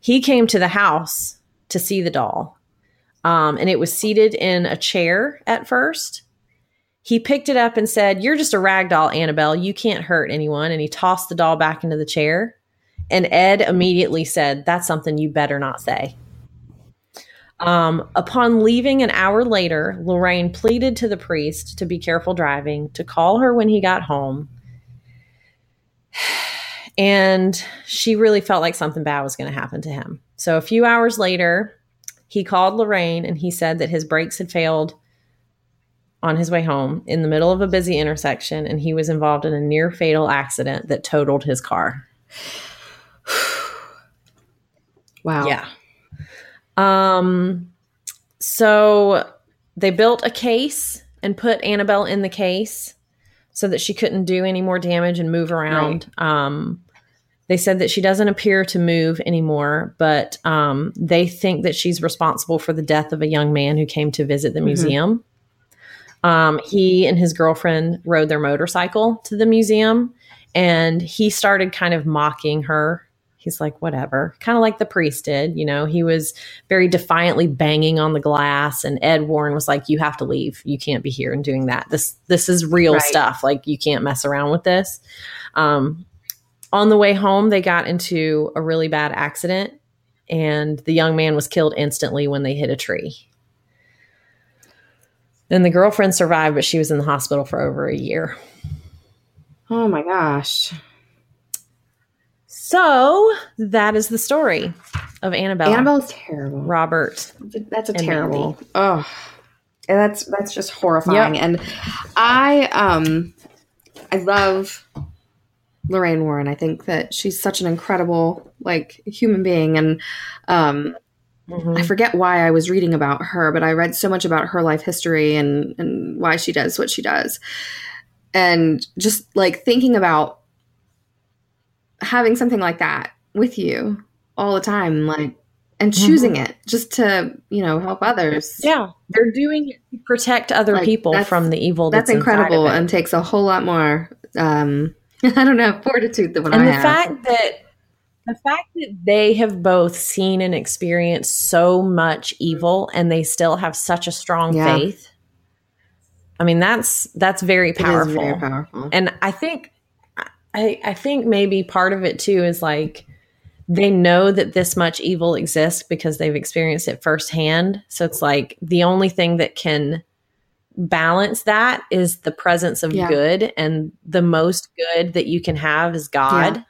He came to the house to see the doll. Um, and it was seated in a chair at first. He picked it up and said, You're just a rag doll, Annabelle. You can't hurt anyone. And he tossed the doll back into the chair. And Ed immediately said, That's something you better not say. Um, upon leaving an hour later, Lorraine pleaded to the priest to be careful driving, to call her when he got home. And she really felt like something bad was going to happen to him. So a few hours later, he called Lorraine and he said that his brakes had failed on his way home in the middle of a busy intersection and he was involved in a near fatal accident that totaled his car. Wow. Yeah. Um so they built a case and put Annabelle in the case so that she couldn't do any more damage and move around. Um, they said that she doesn't appear to move anymore, but um, they think that she's responsible for the death of a young man who came to visit the Mhm. museum. Um, he and his girlfriend rode their motorcycle to the museum, and he started kind of mocking her. He's like, whatever, kind of like the priest did. You know, he was very defiantly banging on the glass, and Ed Warren was like, "You have to leave. You can't be here and doing that. This this is real Right. stuff. Like you can't mess around with this." Um, on the way home, they got into a really bad accident, and the young man was killed instantly when they hit a tree. Then the girlfriend survived, but she was in the hospital for over a year. Oh my gosh. So that is the story of Annabelle. Annabelle's terrible. Robert. That's a terrible. Oh, and that's that's just horrifying. And I um, I love Lorraine Warren. I think that she's such an incredible like human being, and um, I forget why I was reading about her, but I read so much about her life history and and why she does what she does, and just like thinking about having something like that with you all the time, like and choosing it just to you know help others. Yeah, they're doing it to protect other Like, people from the evil. That's, That's incredible and takes a whole lot more. Um, I don't know fortitude than what and I the have. fact that the fact that they have both seen and experienced so much evil and they still have such a strong Yeah. faith i mean that's that's very powerful very powerful. and i think i i think maybe part of it too is like they know that this much evil exists because they've experienced it firsthand so it's like the only thing that can balance that is the presence of Yeah. good and the most good that you can have is god Yeah.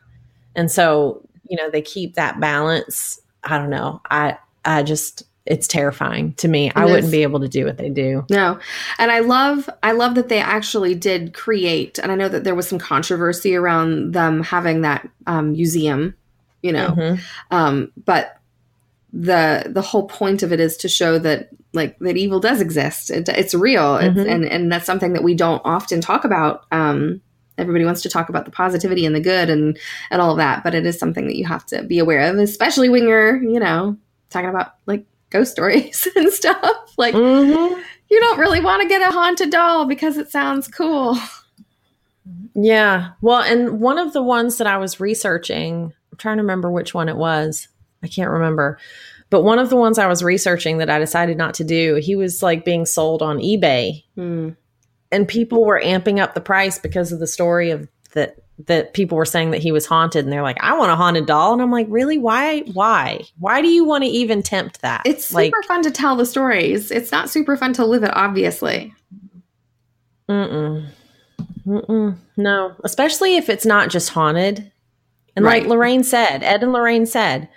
and so you know they keep that balance i don't know i i just it's terrifying to me i It wouldn't be able to do what they do No. And I love I love that they actually did create and I know that there was some controversy around them having that um, museum, you know. Mhm. Um, but the the whole point of it is to show that like that evil does exist. It, it's real. It's, Mhm. and and that's something that we don't often talk about. Um, everybody wants to talk about the positivity and the good and and all of that, but it is something that you have to be aware of, especially when you're, you know, talking about like ghost stories and stuff. Like Mhm. you don't really want to get a haunted doll because it sounds cool. yeah well and one of the ones that i was researching i'm trying to remember which one it was i can't remember but one of the ones i was researching that i decided not to do he was like being sold on ebay Hmm. and people were amping up the price because of the story of that that people were saying that he was haunted and they're like i want a haunted doll. And i'm like really? Why? Why? Why do you want to even tempt that? It's super like fun to tell the stories. It's not super fun to live it, obviously. mm-mm, mm-mm, no. Especially if it's not just haunted. And Right. like lorraine said ed and lorraine said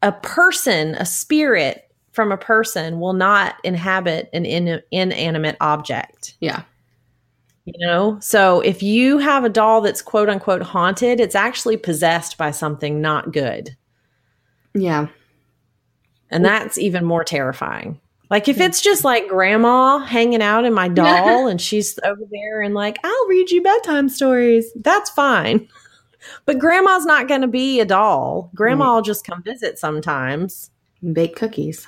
a person a spirit from a person will not inhabit an in, inanimate object. Yeah. You know? So if you have a doll that's quote unquote haunted, it's actually possessed by something not good. Yeah. And that's even more terrifying. Like if it's just like grandma hanging out in my doll and she's over there and like, I'll read you bedtime stories, that's fine. But grandma's not going to be a doll. Grandma will just come visit sometimes And Bake cookies.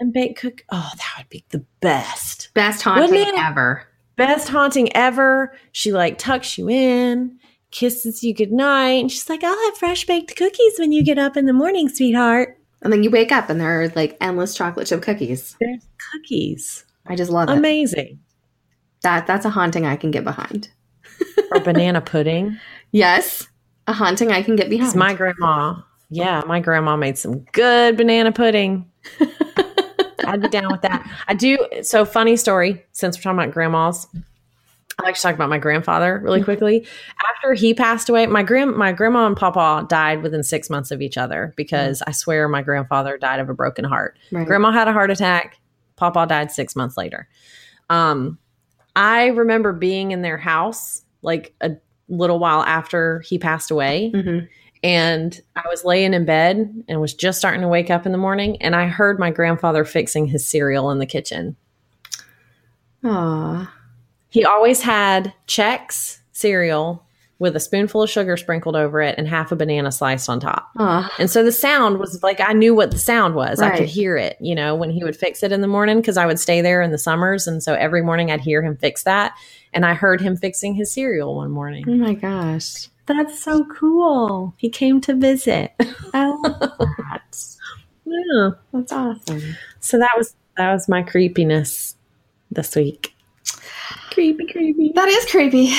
and bake cook. Oh, that would be the best. Best haunting ever. Best haunting ever. She like tucks you in, kisses you goodnight, and she's like, I'll have fresh baked cookies when you get up in the morning, sweetheart. And then you wake up and there are like endless chocolate chip cookies. There's cookies. I just love it. Amazing. That that's a haunting I can get behind. Or banana pudding. Yes. A haunting I can get behind. Because my grandma, yeah, my grandma made some good banana pudding. I'd be down with that. I do. So, funny story since we're talking about grandmas. I like to talk about my grandfather really quickly. After he passed away, my grand my grandma and papa died within six months of each other because I swear my grandfather died of a broken heart. Right. Grandma had a heart attack. Papa died six months later. Um, I remember being in their house like a little while after he passed away, Mhm. And I was laying in bed and was just starting to wake up in the morning, and I heard my grandfather fixing his cereal in the kitchen. Aw. He always had Chex cereal with a spoonful of sugar sprinkled over it and half a banana sliced on top. Aw. And so the sound was like I knew what the sound was. I could hear it, you know, when he would fix it in the morning because I would stay there in the summers. And so every morning I'd hear him fix that. And I heard him fixing his cereal one morning. Oh my gosh. That's so cool. He came to visit. I love that. yeah. That's awesome. So that was that was my creepiness this week. Creepy, creepy. That is creepy.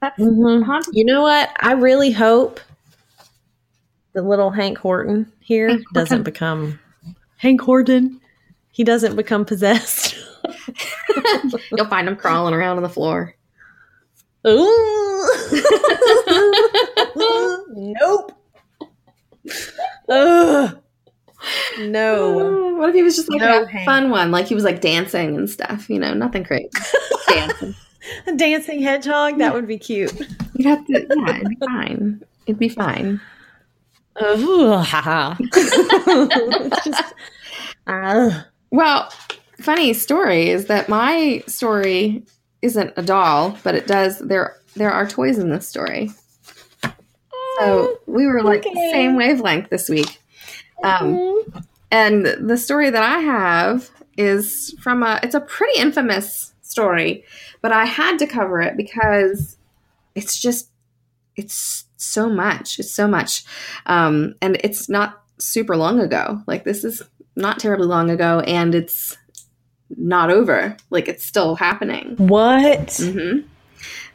That's Mhm. You know what? I really hope the little Hank Horton here Hank Horton. doesn't become Hank Horton. He doesn't become possessed. You'll find him crawling around on the floor. Ooh. Nope. Ugh. No. what if he was just like No, a fun one? Like he was like dancing and stuff, you know, nothing crazy. dancing. A dancing hedgehog? That would be cute. You'd have to, yeah, it'd be fine. It'd be fine. Haha. It's just- ah. Well, funny story is that my story isn't a doll, but it does. There, there are toys in this story. So we were like Okay. same wavelength this week. Um, and the story that I have is from a. It's a pretty infamous story, but I had to cover it because it's just it's so much. It's so much, um, and it's not super long ago. Like this is not terribly long ago, and it's not over. Like it's still happening. what? hmm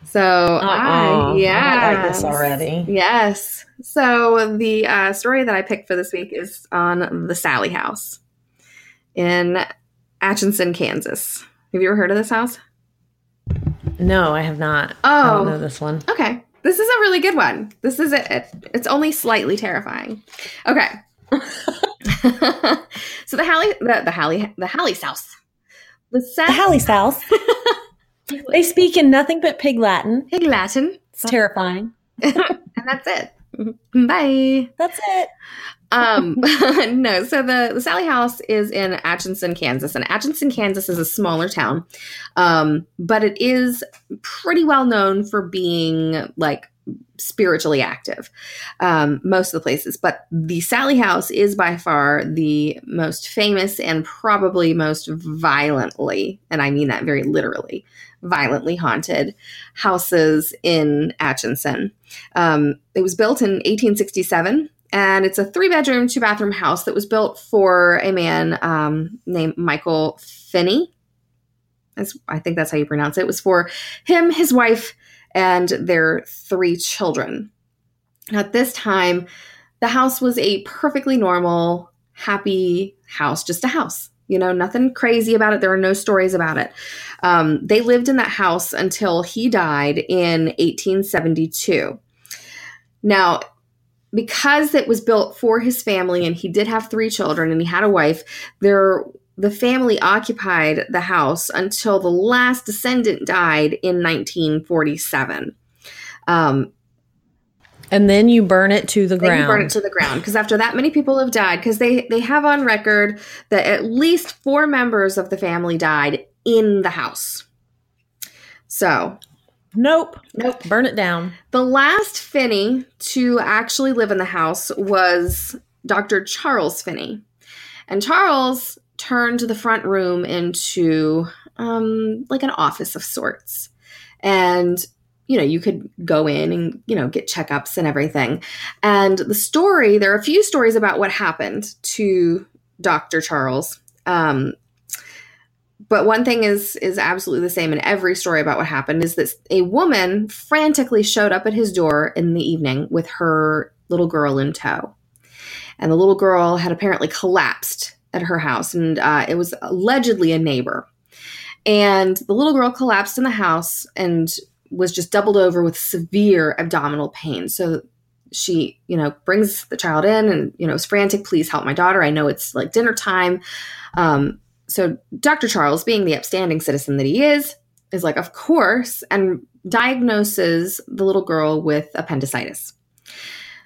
So Uh-uh. I, yeah, I like this already. Yes. So the uh, story that I picked for this week is on the Sallie House in Atchison, Kansas. Have you ever heard of this house? No, I have not. I don't know Oh, this one. okay. This is a really good one. This is it. It's only slightly terrifying. Okay. so the Hallie, the, the Hallie, the Hallie's house. The The Hallie's house. they speak in nothing but pig Latin. Pig Latin, It's terrifying. and that's it. Bye. That's it. Um, no, so the, the Sallie House is in Atchison, Kansas, and Atchison, Kansas is a smaller town, um, but it is pretty well known for being like spiritually active, um, most of the places. But the Sallie House is by far the most famous and probably most violently, and I mean that very literally, violently haunted houses in Atchison. Um, it was built in 1867 and it's a three bedroom, two bathroom house that was built for a man um, named Michael Finney. I think that's how you pronounce it. It was for him, his wife, and their three children. At this time, the house was a perfectly normal, happy house, just a house. You know, nothing crazy about it. There are no stories about it. Um, they lived in that house until he died in 1872. Now, because it was built for his family and he did have three children and he had a wife, there the family occupied the house until the last descendant died in 1947. Um, And then you burn it to the ground. you burn it to the ground because after that many people have died, because they they have on record that at least four members of the family died in the house. So nope. Nope. Burn it down. The last Finney to actually live in the house was Dr. Charles Finney. And Charles turned the front room into um, like an office of sorts. And, you know, you could go in and, you know, get checkups and everything. And the story, there are a few stories about what happened to Dr. Charles. Um, but one thing is is absolutely the same in every story about what happened is that a woman frantically showed up at his door in the evening with her little girl in tow. And the little girl had apparently collapsed at her house and uh, it was allegedly a neighbor. And the little girl collapsed in the house and was just doubled over with severe abdominal pain. So she you know brings the child in and you know is frantic please help my daughter. I know it's like dinner time. Um, so Dr. Charles, being the upstanding citizen that he is, is like, of course, and diagnoses the little girl with appendicitis.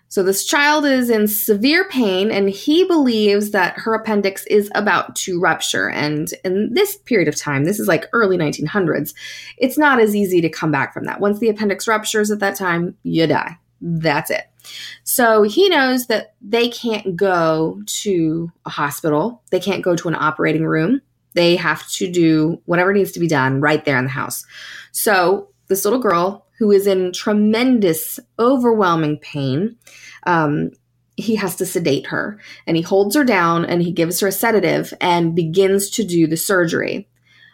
So this child is in severe pain and he believes that her appendix is about to rupture. And in this period of time, this is like early 1900s, it's not as easy to come back from that. Once the appendix ruptures at that time, you die. That's it. So he knows that they can't go to a hospital, they can't go to an operating room. They have to do whatever needs to be done right there in the house. So this little girl who is in tremendous, overwhelming pain. Um, he has to sedate her and he holds her down and he gives her a sedative and begins to do the surgery.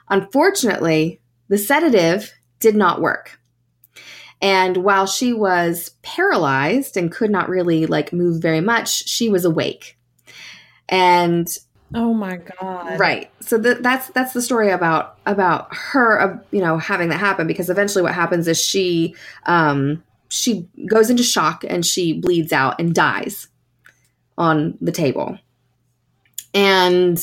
Unfortunately, the sedative did not work. And while she was paralyzed and could not really like move very much, she was awake. And Oh my god! Right. So that's that's the story about about her, uh, you know, having that happen because eventually what happens is she um, she goes into shock and she bleeds out and dies on the table. And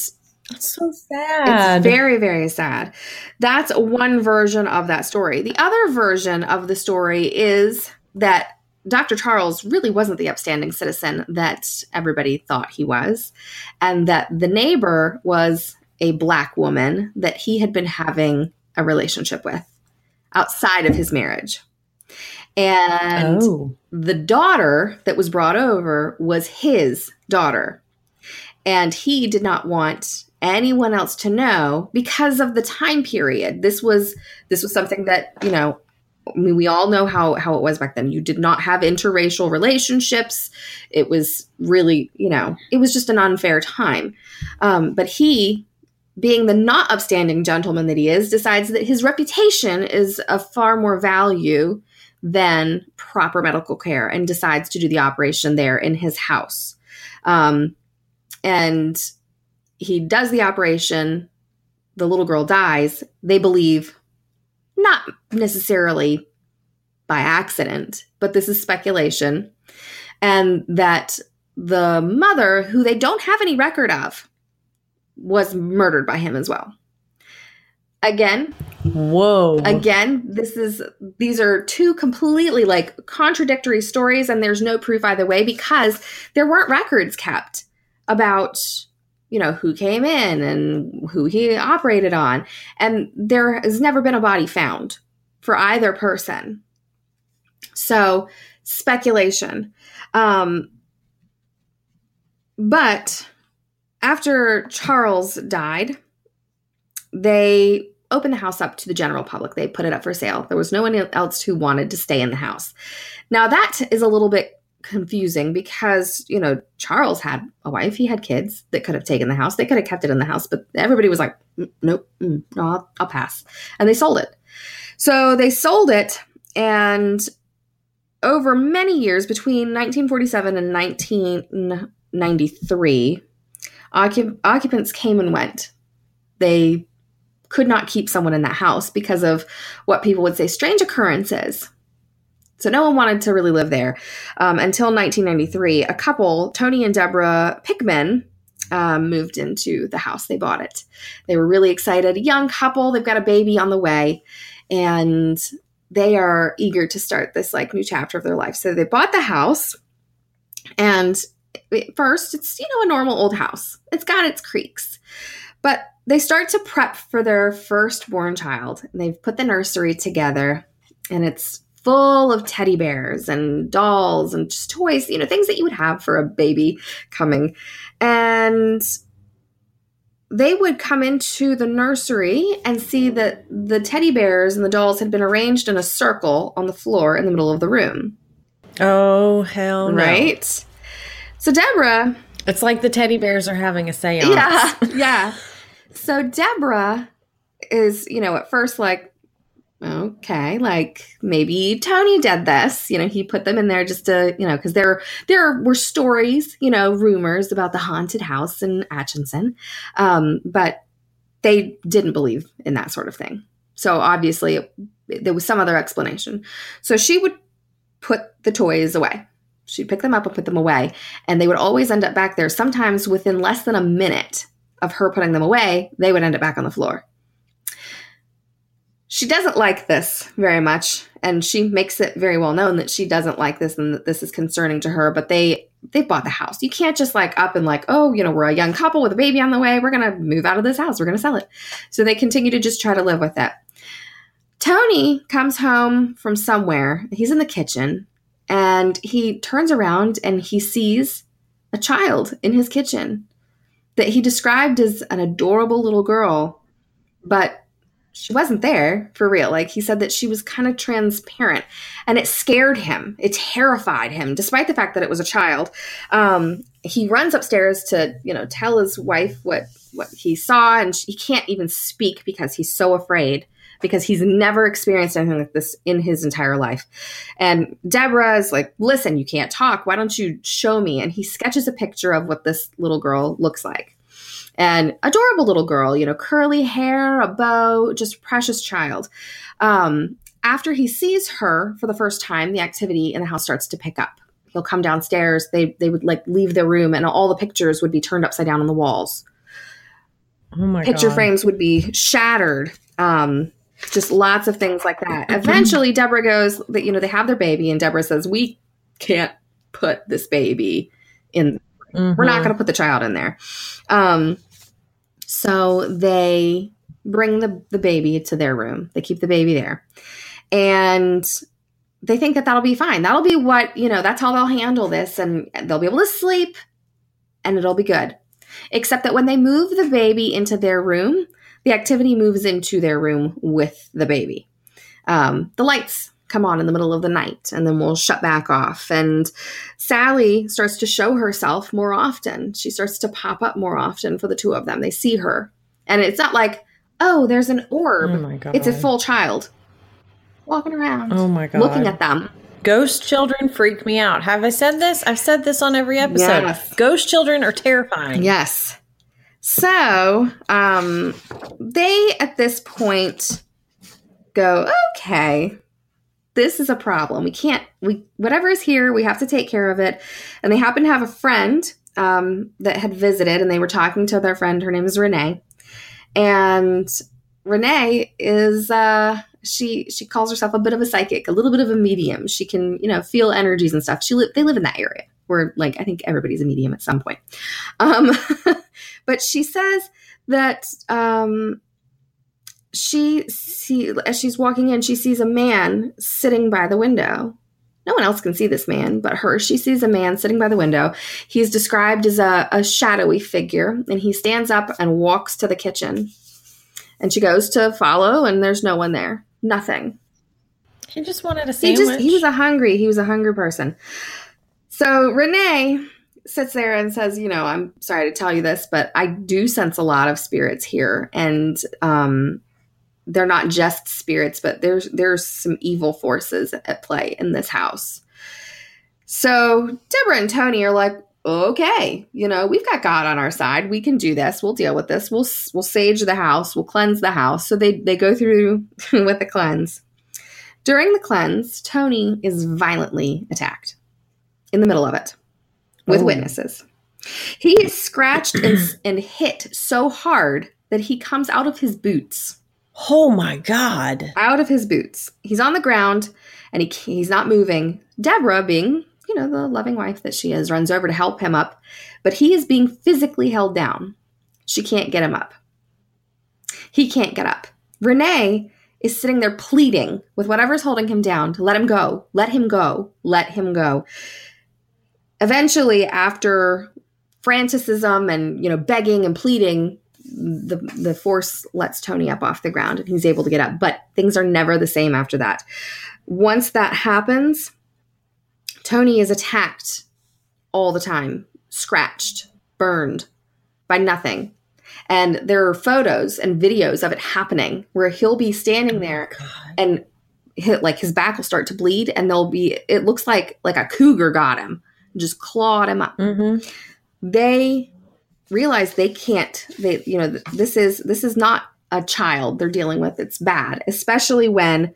that's so sad. It's very, very sad. That's one version of that story. The other version of the story is that Dr. Charles really wasn't the upstanding citizen that everybody thought he was, and that the neighbor was a black woman that he had been having a relationship with outside of his marriage. And oh. the daughter that was brought over was his daughter. And he did not want anyone else to know because of the time period. This was this was something that, you know, I mean, we all know how how it was back then. You did not have interracial relationships. It was really, you know, it was just an unfair time. Um, but he, being the not upstanding gentleman that he is, decides that his reputation is of far more value than proper medical care, and decides to do the operation there in his house. Um, and he does the operation. The little girl dies. They believe not necessarily by accident, but this is speculation. And that the mother, who they don't have any record of, was murdered by him as well. Again, whoa. Again, this is these are two completely like contradictory stories and there's no proof either way because there weren't records kept about you know, who came in and who he operated on. And there has never been a body found for either person. So, speculation. Um, but after Charles died, they opened the house up to the general public. They put it up for sale. There was no one else who wanted to stay in the house. Now, that is a little bit confusing because you know Charles had a wife, he had kids that could have taken the house. They could have kept it in the house, but everybody was like, "Nope, mm, no, I'll, I'll pass," and they sold it. So they sold it, and over many years, between 1947 and 1993, occup- occupants came and went. They could not keep someone in that house because of what people would say strange occurrences so no one wanted to really live there um, until 1993. A couple, Tony and Deborah Pickman, um, moved into the house. They bought it. They were really excited. A young couple. They've got a baby on the way, and they are eager to start this like new chapter of their life. So they bought the house, and first, it's you know a normal old house. It's got its creaks, but they start to prep for their firstborn child. And they've put the nursery together, and it's full of teddy bears and dolls and just toys, you know, things that you would have for a baby coming. And they would come into the nursery and see that the teddy bears and the dolls had been arranged in a circle on the floor in the middle of the room. Oh, hell no. Right? So, Deborah. It's like the teddy bears are having a seance. Yeah. Yeah. So, Deborah is, you know, at first like, okay like maybe tony did this. You know he put them in there just to you know because there there were stories you know rumors about the haunted house in atchison um, but they didn't believe in that sort of thing. So obviously it, there was some other explanation. So she would put the toys away. She'd pick them up and put them away and they would always end up back there. Sometimes within less than a minute of her putting them away they would end up back on the floor she doesn't like this very much and she makes it very well known that she doesn't like this and that this is concerning to her but they they bought the house. You can't just like up and like oh you know we're a young couple with a baby on the way. We're gonna move out of this house. We're gonna sell it. So they continue to just try to live with it. Tony comes home from somewhere. He's in the kitchen and he turns around and he sees a child in his kitchen that he described as an adorable little girl but she wasn't there for real. Like he said that she was kind of transparent and it scared him. It terrified him, despite the fact that it was a child. Um, he runs upstairs to, you know, tell his wife what, what he saw and he can't even speak because he's so afraid because he's never experienced anything like this in his entire life. And Deborah is like, listen, you can't talk. Why don't you show me? And he sketches a picture of what this little girl looks like and adorable little girl, you know, curly hair, a bow, just precious child. Um, after he sees her for the first time, the activity in the house starts to pick up. He'll come downstairs. They they would like leave their room, and all the pictures would be turned upside down on the walls. Oh my Picture God. frames would be shattered. Um, just lots of things like that. Eventually, Deborah goes that you know they have their baby, and Deborah says, "We can't put this baby in we're not Mhm. going to put the child in there. Um, so they bring the, the baby to their room. They keep the baby there. And they think that that'll be fine. That'll be what, you know, that's how they'll handle this. And they'll be able to sleep and it'll be good. Except that when they move the baby into their room, the activity moves into their room with the baby. Um, the lights come on in the middle of the night and then we'll shut back off. And Sallie starts to show herself more often. She starts to pop up more often for the two of them. They see her. And it's not like, oh, there's an orb. Oh my God. It's a full child walking around, Oh my God. looking at them. Ghost children freak me out. Have I said this? I've said this on every episode. Yes. Ghost children are terrifying. Yes. So, um, they at this point go, okay, this is a problem. We can't, we, whatever is here, we have to take care of it. And they happen to have a friend, um, that had visited and they were talking to their friend. Her name is Renee. And Renee is, uh, she she calls herself a bit of a psychic, a little bit of a medium. She can, you know, feel energies and stuff. She li- they live in that area where like I think everybody's a medium at some point. Um, but she says that um, she see as she's walking in, she sees a man sitting by the window. No one else can see this man but her. She sees a man sitting by the window. He's described as a, a shadowy figure, and he stands up and walks to the kitchen. And she goes to follow, and there's no one there. Nothing. He just wanted a He sandwich. just he was a hungry he was a hungry person. So Renee sits there and says, you know, I'm sorry to tell you this, but I do sense a lot of spirits here, and um, they're not just spirits, but there's there's some evil forces at play in this house. So Deborah and Tony are like, okay, you know, we've got God on our side. We can do this. We'll deal with this. We'll we'll sage the house. We'll cleanse the house. So they they go through with the cleanse. During the cleanse, Tony is violently attacked in the middle of it with Oh. witnesses. He is scratched and, and hit so hard that he comes out of his boots. Oh my god. Out of his boots. He's on the ground and he, he's not moving. Deborah, being, you know, the loving wife that she is, runs over to help him up, but he is being physically held down. She can't get him up. He can't get up. Renee is sitting there pleading with whatever's holding him down to let him go, let him go, let him go. Eventually, after franticism and you know begging and pleading, the the force lets Tony up off the ground and he's able to get up. But things are never the same after that. Once that happens, Tony is attacked all the time, scratched, burned by nothing. And there are photos and videos of it happening where he'll be standing there God. and hit, like his back will start to bleed and there'll be it looks like like a cougar got him just clawed him up Mm-hmm. they realize they can't they you know this is this is not a child they're dealing with. It's bad especially when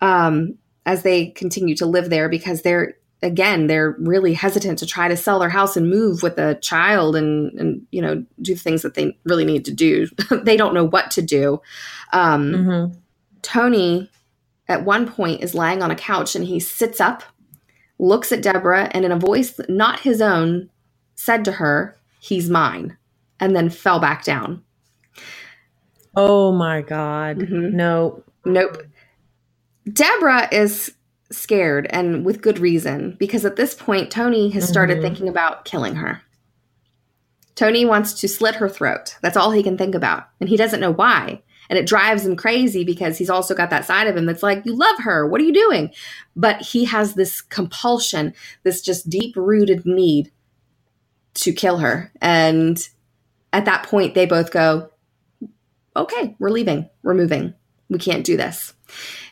um as they continue to live there because they're again they're really hesitant to try to sell their house and move with a child and and you know do things that they really need to do. They don't know what to do. Um Mm-hmm. Tony, at one point, is lying on a couch and he sits up, looks at Deborah, and in a voice not his own, said to her, He's mine, and then fell back down. Oh my God. Mhm. No. Nope. Deborah is scared and with good reason because at this point, Tony has started Mhm. thinking about killing her. Tony wants to slit her throat. That's all he can think about. And he doesn't know why. And it drives him crazy because he's also got that side of him that's like, You love her. What are you doing? But he has this compulsion, this just deep rooted need to kill her. And at that point, they both go, Okay, we're leaving. We're moving. We can't do this.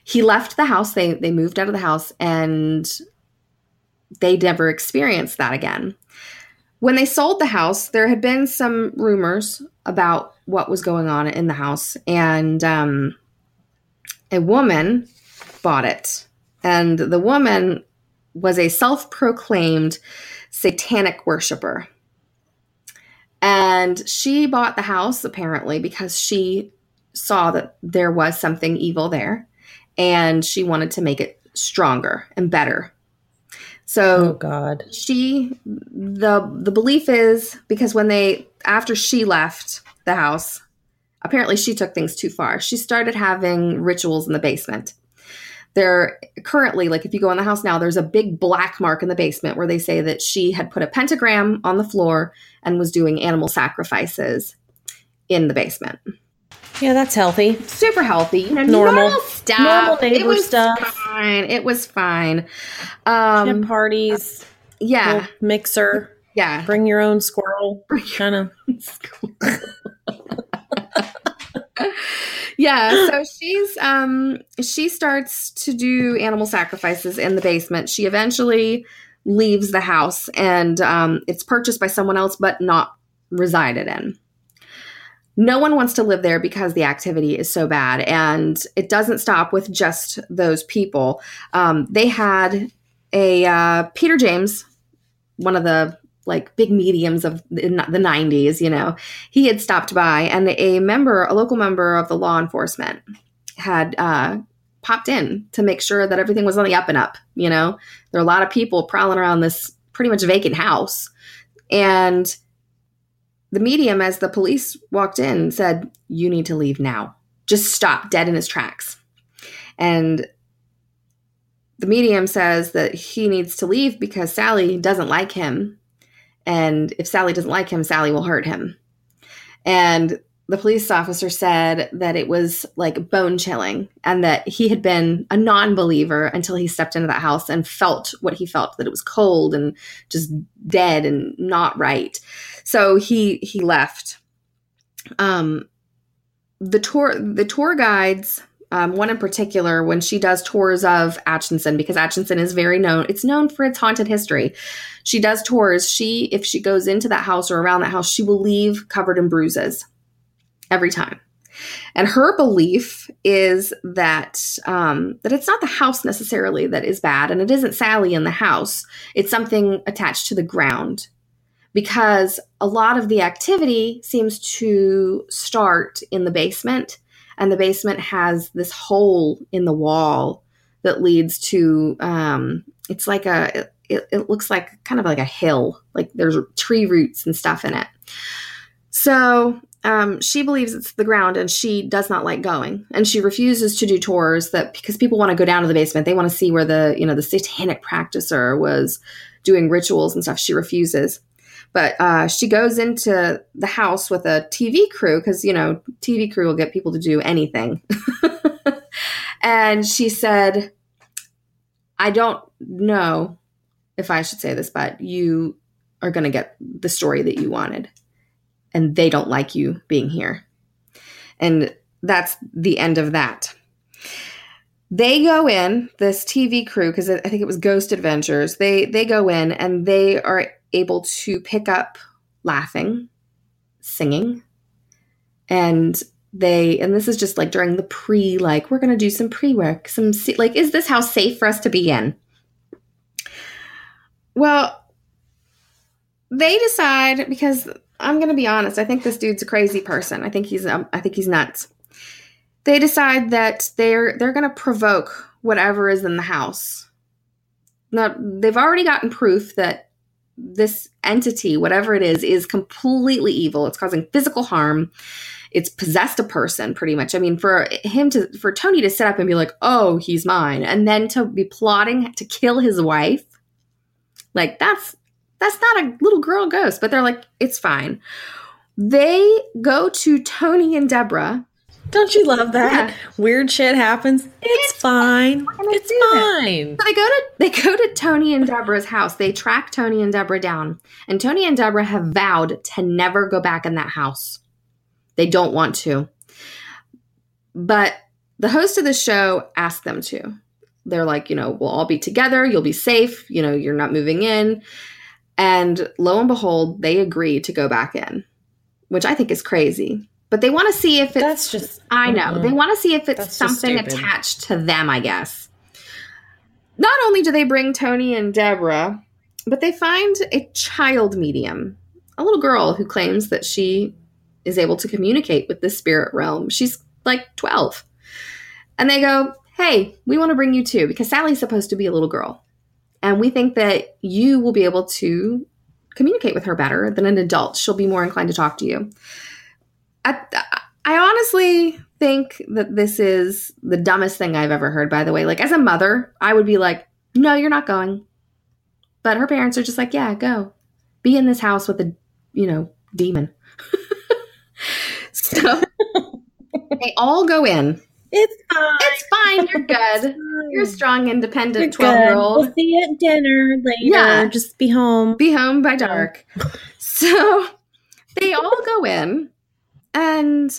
He left the house. They they moved out of the house and they never experienced that again. When they sold the house, there had been some rumors about what was going on in the house, and um, a woman bought it. And the woman was a self proclaimed satanic worshiper. And she bought the house apparently because she saw that there was something evil there and she wanted to make it stronger and better. So Oh God. she the the belief is because when they after she left the house apparently she took things too far she started having rituals in the basement there currently like if you go in the house now there's a big black mark in the basement where they say that she had put a pentagram on the floor and was doing animal sacrifices in the basement Yeah, that's healthy. super healthy you know Normal. normal stuff Normal it neighbor was stuff. fine it was fine Um, um parties, yeah mixer, yeah bring your own squirrel. Kind of. yeah so she's um she starts to do animal sacrifices in the basement. She eventually leaves the house and um it's purchased by someone else but not resided in. No one wants to live there because the activity is so bad and it doesn't stop with just those people. Um, they had a uh, peter james one of the like big mediums of the, the 90s you know he had stopped by and a member a local member of the law enforcement had uh, popped in to make sure that everything was on the up and up you know? There are a lot of people prowling around this pretty much vacant house. And the medium as the police walked in said you need to leave now. Just stop dead in his tracks. And the medium says that he needs to leave because sallie doesn't like him and if Sallie doesn't like him, Sallie will hurt him. And the police officer said that it was like bone chilling and that he had been a non believer until he stepped into that house and felt what he felt that it was cold and just dead and not right. So he he left. Um the tour the tour guides um, one in particular when she does tours of Atchison because Atchison is very known it's known for its haunted history. She does tours. She if she goes into that house or around that house she will leave covered in bruises every time. And her belief is that um, that it's not the house necessarily that is bad and it isn't sallie in the house. It's something attached to the ground because a lot of the activity seems to start in the basement and the basement has this hole in the wall that leads to um, it's like a it, it looks like kind of like a hill like there's tree roots and stuff in it. So um, she believes it's the ground and she does not like going. And she refuses to do tours that because people want to go down to the basement. They want to see where the you know the satanic practicer was doing rituals and stuff. She refuses but uh, she goes into the house with a tv crew because you know tv crew will get people to do anything and she said i don't know if i should say this but you are going to get the story that you wanted and they don't like you being here. And that's the end of that. They go in, this TV crew, because I think it was Ghost Adventures, they they go in and they are able to pick up laughing, singing, and they and this is just like during the pre like we're gonna do some pre work some like is this house safe for us to be in well they decide because I'm going to be honest. I think this dude's a crazy person. I think he's um, I think he's nuts. they decide that they're they're going to provoke whatever is in the house. Now, they've already gotten proof that this entity, whatever it is, is completely evil. It's causing physical harm. It's possessed a person pretty much. I mean, for him to for Tony to sit up and be like, "Oh, he's mine," and then to be plotting to kill his wife, like that's that's not a little girl ghost, but they're like, "It's fine." They go to Tony and Deborah Don't you love that? Yeah. Weird shit happens. It's, It's fine. It's fine. So they go to they go to Tony and Deborah's house. They track Tony and Deborah down. And Tony and Deborah have vowed to never go back in that house. They don't want to. But the host of the show asked them to. They're like, you know, we'll all be together, you'll be safe, you know, you're not moving in. And lo and behold, they agree to go back in, which I think is crazy. But they want to see if it's That's just. I know. Mm-mm. They want to see if it's That's something attached to them, I guess. Not only do they bring Tony and Deborah, but they find a child medium, a little girl who claims that she is able to communicate with the spirit realm. She's like 12. And they go, Hey, we want to bring you too, because Sallie's supposed to be a little girl. And we think that you will be able to communicate with her better than an adult. She'll be more inclined to talk to you. I, I honestly think that this is the dumbest thing I've ever heard, by the way. Like, as a mother, I would be like, no, you're not going. But her parents are just like, yeah, go. Be in this house with a, you know, demon. so they all go in. It's fine. It's fine. You're good. You're a strong, independent 12 year old. We'll see you at dinner later. Yeah. Just be home. Be home by dark. So they all go in, and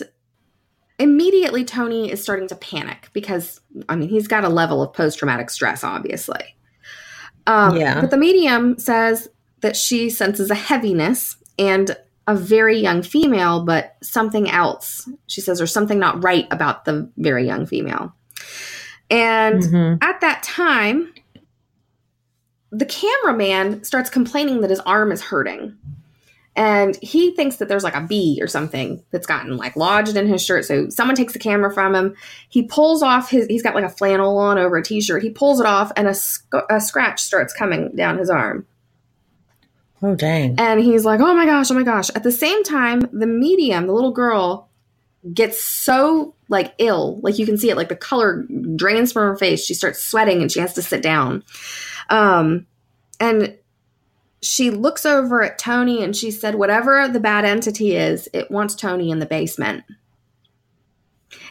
immediately Tony is starting to panic because, I mean, he's got a level of post traumatic stress, obviously. Um, Yeah. But the medium says that she senses a heaviness and a very young female, but something else. She says there's something not right about the very young female. And Mhm. at that time, the cameraman starts complaining that his arm is hurting. And he thinks that there's like a bee or something that's gotten like lodged in his shirt. So someone takes the camera from him. He pulls off his, he's got like a flannel on over a t shirt. He pulls it off and a, sc- a scratch starts coming down his arm. Oh, dang. And he's like, oh my gosh, oh my gosh. At the same time, the medium, the little girl, gets so like ill. Like you can see it, like the color drains from her face. She starts sweating and she has to sit down. Um, and she looks over at Tony and she said, whatever the bad entity is, it wants Tony in the basement.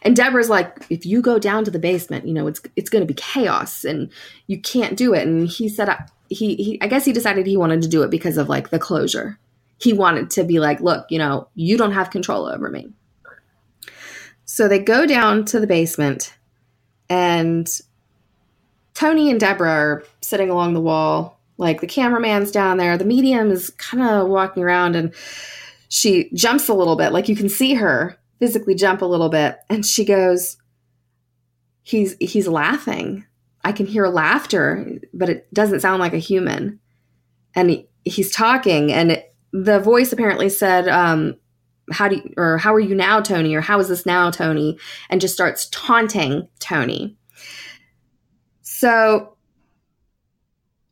And Deborah's like, if you go down to the basement, you know, it's it's going to be chaos and you can't do it. And he said, I- he, he, I guess he decided he wanted to do it because of like the closure. He wanted to be like, look, you know, you don't have control over me. So they go down to the basement and Tony and Deborah are sitting along the wall. Like the cameraman's down there. The medium is kind of walking around and she jumps a little bit. Like you can see her physically jump a little bit. And she goes, He's he's laughing. I can hear laughter, but it doesn't sound like a human. And he, he's talking, and it, the voice apparently said, um, "How do you, or how are you now, Tony? Or how is this now, Tony?" And just starts taunting Tony. So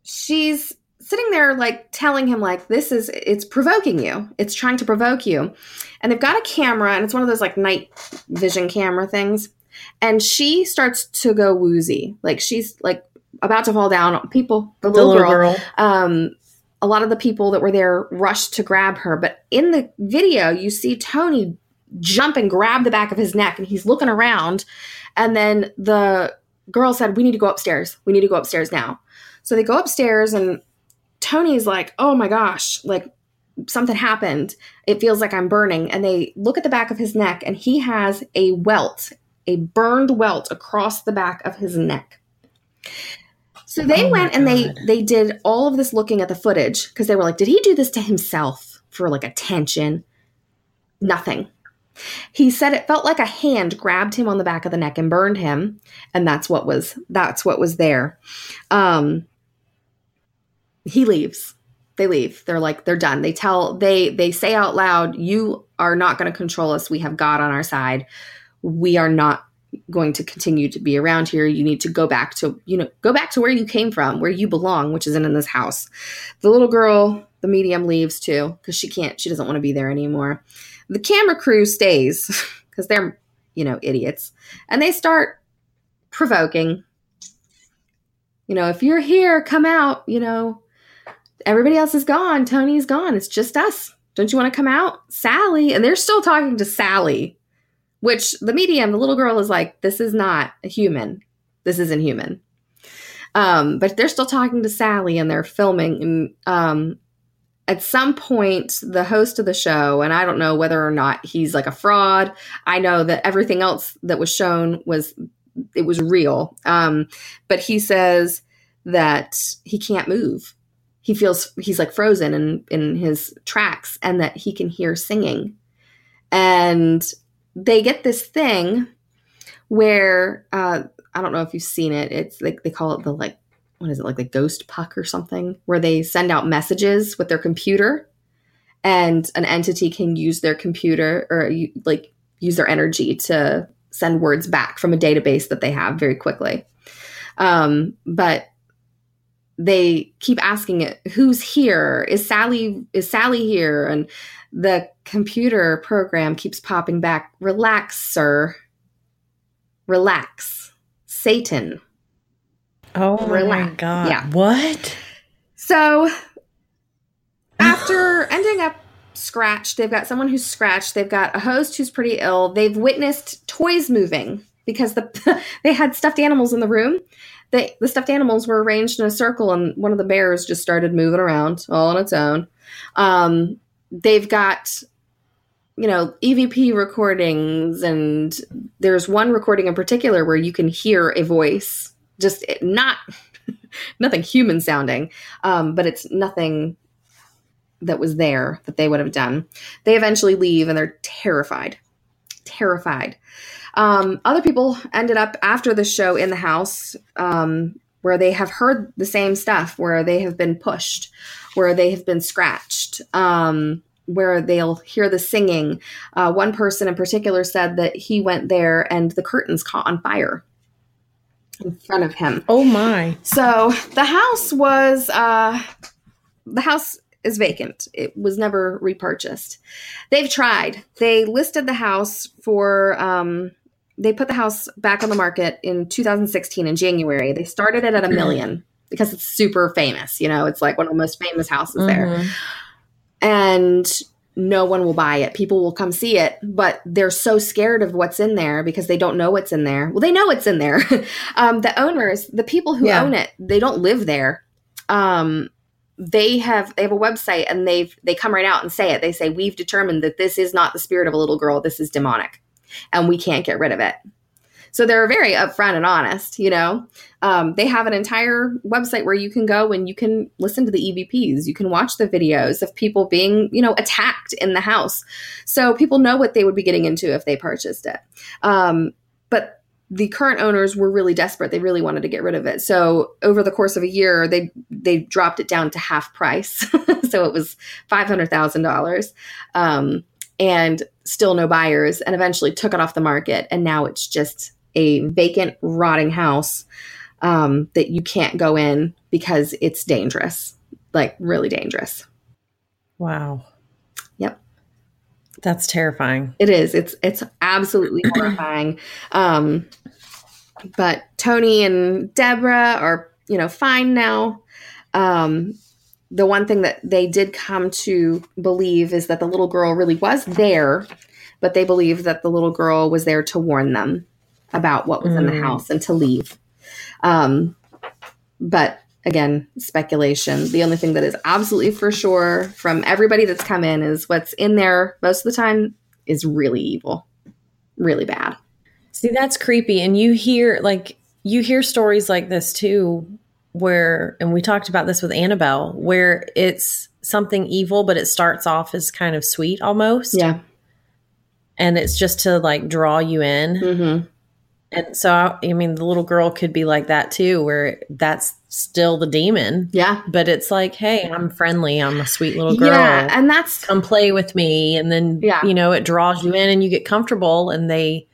she's sitting there like telling him like this is it's provoking you. It's trying to provoke you. And they've got a camera and it's one of those like night vision camera things. And she starts to go woozy. Like she's like about to fall down. People the The little, little girl, girl. um a lot of the people that were there rushed to grab her. But in the video you see tony jump and grab the back of his neck and he's looking around. And then the girl said we need to go upstairs. We need to go upstairs now so they go upstairs and tony's like oh my gosh like something happened. It feels like i'm burning. And they look at the back of his neck and he has a welt a burned welt across the back of his neck. So they Oh went and they they did all of this looking at the footage because they were like did he do this to himself for like attention? Nothing. He said it felt like a hand grabbed him on the back of the neck and burned him and that's what was that's what was there. Um he leaves they leave they're like they're done they tell they they say out loud you are not going to control us we have god on our side we are not going to continue to be around here. You need to go back to, you know, go back to where you came from, where you belong, which isn't in this house. The little girl, the medium leaves too, because she can't, she doesn't want to be there anymore. The camera crew stays because they're, you know, idiots. And they start provoking. You know, if you're here, come out, you know, everybody else is gone. Tony's gone. It's just us. Don't you want to come out? Sallie. And they're still talking to Sallie, which the medium, the little girl is like, this is not a human. This isn't human. Um, but they're still talking to Sallie and they're filming. And um, at some point, the host of the show, and I don't know whether or not he's like a fraud. I know that everything else that was shown was it was real. Um, but he says that he can't move he feels he's like frozen in in his tracks and that he can hear singing. And they get this thing where uh, i don't know if you've seen it. It's like they call it the like what is it like the ghost puck or something where they send out messages with their computer and an entity can use their computer or like use their energy to send words back from a database that they have very quickly. Um, but they keep asking it who's here? Is sallie is sallie here? And the computer program keeps popping back relax sir. Relax. Satan. Oh relax. my god. Yeah. What? So after ending up scratched they've got someone who's scratched they've got a host who's pretty ill they've witnessed toys moving because the they had stuffed animals in the room the, the stuffed animals were arranged in a circle and one of the bears just started moving around all on its own. Um, they've got you know evp recordings and there's one recording in particular where you can hear a voice just not nothing human sounding um, but it's nothing that was there that they would have done. They eventually leave and they're terrified. Terrified um, other people ended up after the show in the house um, where they have heard the same stuff, where they have been pushed, where they have been scratched, um, where they'll hear the singing. Uh, one person in particular said that he went there and the curtains caught on fire in front of him. Oh my. So the house was uh the house is vacant. It was never repurchased. They've tried. They listed the house for um they put the house back on the market in 2016 in January. They started it at a million because it's super famous. You know, it's like one of the most famous houses mm-hmm. there. And no one will buy it. People will come see it, but they're so scared of what's in there because they don't know what's in there. Well, they know it's in there. um, the owners, the people who yeah. own it, they don't live there. Um, they have they have a website and they've they come right out and say it. They say we've determined that this is not the spirit of a little girl. This is demonic and we can't get rid of it. So they're very upfront and honest, you know. Um, they have an entire website where you can go and you can listen to the EVPs. You can watch the videos of people being, you know, attacked in the house. So people know what they would be getting into if they purchased it. Um, but the current owners were really desperate. They really wanted to get rid of it. So over the course of a year, they they dropped it down to half price. so it was five hundred thousand um, dollars and still no buyers and eventually took it off the market. And now it's just a vacant rotting house um, that you can't go in because it's dangerous like really dangerous. Wow. Yep. That's terrifying. It is. It's it's absolutely horrifying. Um, but tony and deborah are you know fine now. Um, the one thing that they did come to believe is that the little girl really was there, but they believe that the little girl was there to warn them about what was mm. in the mm. house and to leave. Um, but again, speculation. The only thing that is absolutely for sure from everybody that's come in is what's in there most of the time is really evil, really bad. See, that's creepy. And you hear, like, you hear stories like this too where, and we talked about this with Annabelle, where it's something evil, but it starts off as kind of sweet almost. Yeah. And it's just to like draw you in. Mm-hmm. And so, I mean, the little girl could be like that too, where that's still the demon. Yeah. But it's like, hey, I'm friendly. I'm a sweet little girl. Yeah. And that's come play with me. And then, yeah. you know, it draws you in and you get comfortable and they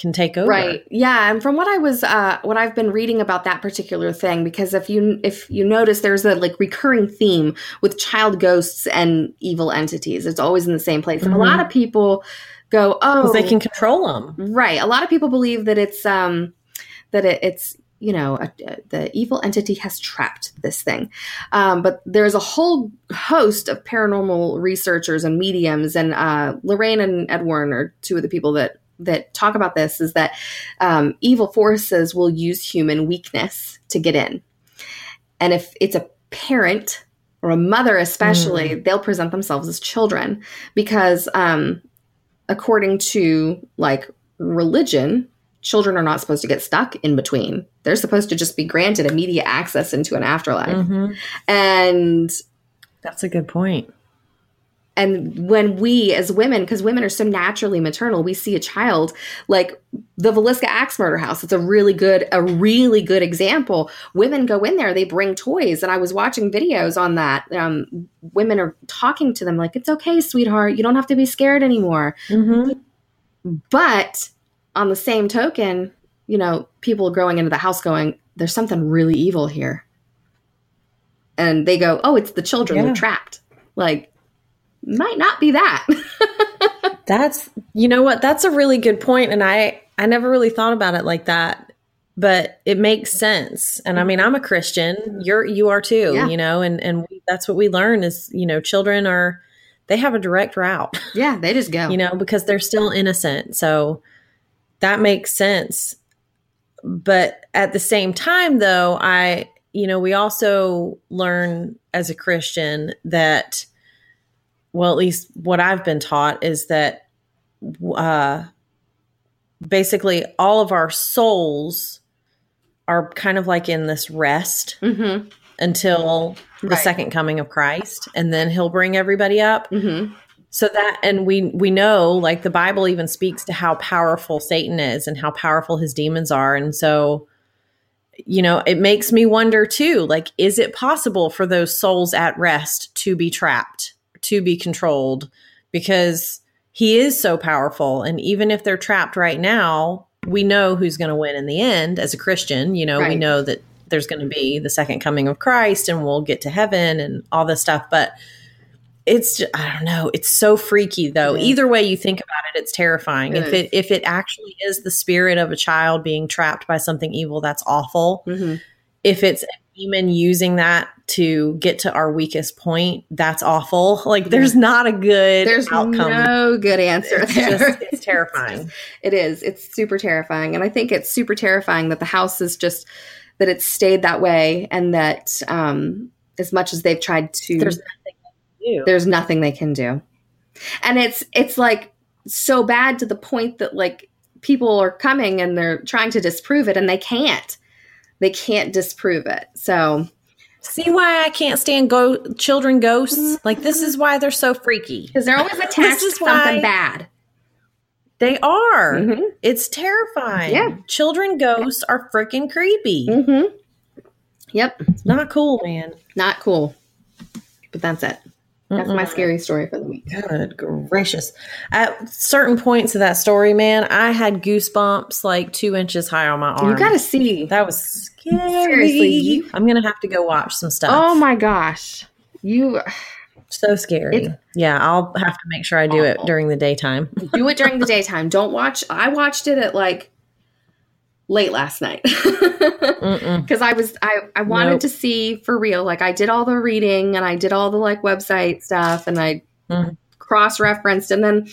can take over. Right. Yeah, and from what I was uh what I've been reading about that particular thing because if you if you notice there's a like recurring theme with child ghosts and evil entities. It's always in the same place. And a lot of people go, "Oh, they can control them. Right. A lot of people believe that it's um that it, it's you know a, the evil entity has trapped this thing, um, but there's a whole host of paranormal researchers and mediums, and uh, Lorraine and Ed Warren are two of the people that that talk about this. Is that um, evil forces will use human weakness to get in, and if it's a parent or a mother especially they'll present themselves as children because um, according to like religion, children are not supposed to get stuck in between. They're supposed to just be granted immediate access into an afterlife. Mhm. And That's a good point. And when we as women because women are so naturally maternal we see a child like the Villisca axe murder house it's a really good a really good example women go in there they bring toys and i was watching videos on that um, women are talking to them like it's okay sweetheart you don't have to be scared anymore hmm But on the same token, you know, people growing into the house going, there's something really evil here. And they go, oh, it's the children. Yeah. They're trapped. Like, might not be that. That's you know what? That's a really good point, and I I never really thought about it like that, but it makes sense. And I mean, I'm a Christian. You're you are too. Yeah. You know, and and we, that's what we learn is you know children are they have a direct route. yeah, they just go. you know, because they're still innocent. So that makes sense. But at the same time, though, I, you know, we also learn as a Christian that, well, at least what I've been taught is that uh, basically all of our souls are kind of like in this rest mm-hmm. until the Right. second coming of Christ, and then he'll bring everybody up. Mm-hmm. So that and we we know like the Bible even speaks to how powerful Satan is and how powerful his demons are and so you know it makes me wonder too like is it possible for those souls at rest to be trapped to be controlled because he is so powerful and even if they're trapped right now we know who's going to win in the end as a Christian you know we know that there's going to be the second coming of Christ and we'll get to heaven and all this stuff but it's I don't know. It's so freaky though. Either way you think about it, it's terrifying. If it if it actually is the spirit of a child being trapped by something evil, that's awful. Mm-hmm. If it's demon using that to get to our weakest point, that's awful. Like there's not a good There's outcome. no good answer it's there. just it's terrifying. It is. It's super terrifying. And I think it's super terrifying that the house is just that it's stayed that way and that um as much as they've tried to There's nothing to do. there's nothing they can do. And it's it's like so bad to the point that like people are coming and they're trying to disprove it and they can't. They can't disprove it. So See why I can't stand go children ghosts? Like this is why they're so freaky. because they're always attached to is something bad. They are. Mm-hmm. It's terrifying. Yeah. Children ghosts are freaking creepy. Mm-hmm. Yep. Not cool, man. Not cool. But that's it. That's my Mm-mm. scary story for the week. Good gracious. At certain points of that story, man, I had goosebumps like two inches high on my arm. You gotta see. that was scary. Seriously, I'm gonna have to go watch some stuff. Oh my gosh. You so scary. It's yeah, I'll have to make sure I do it during the daytime. do it during the daytime. Don't watch I watched it at like late last night. Because I was I I wanted Nope. to see for real. Like I did all the reading and I did all the like website stuff and I Mhm. cross referenced and then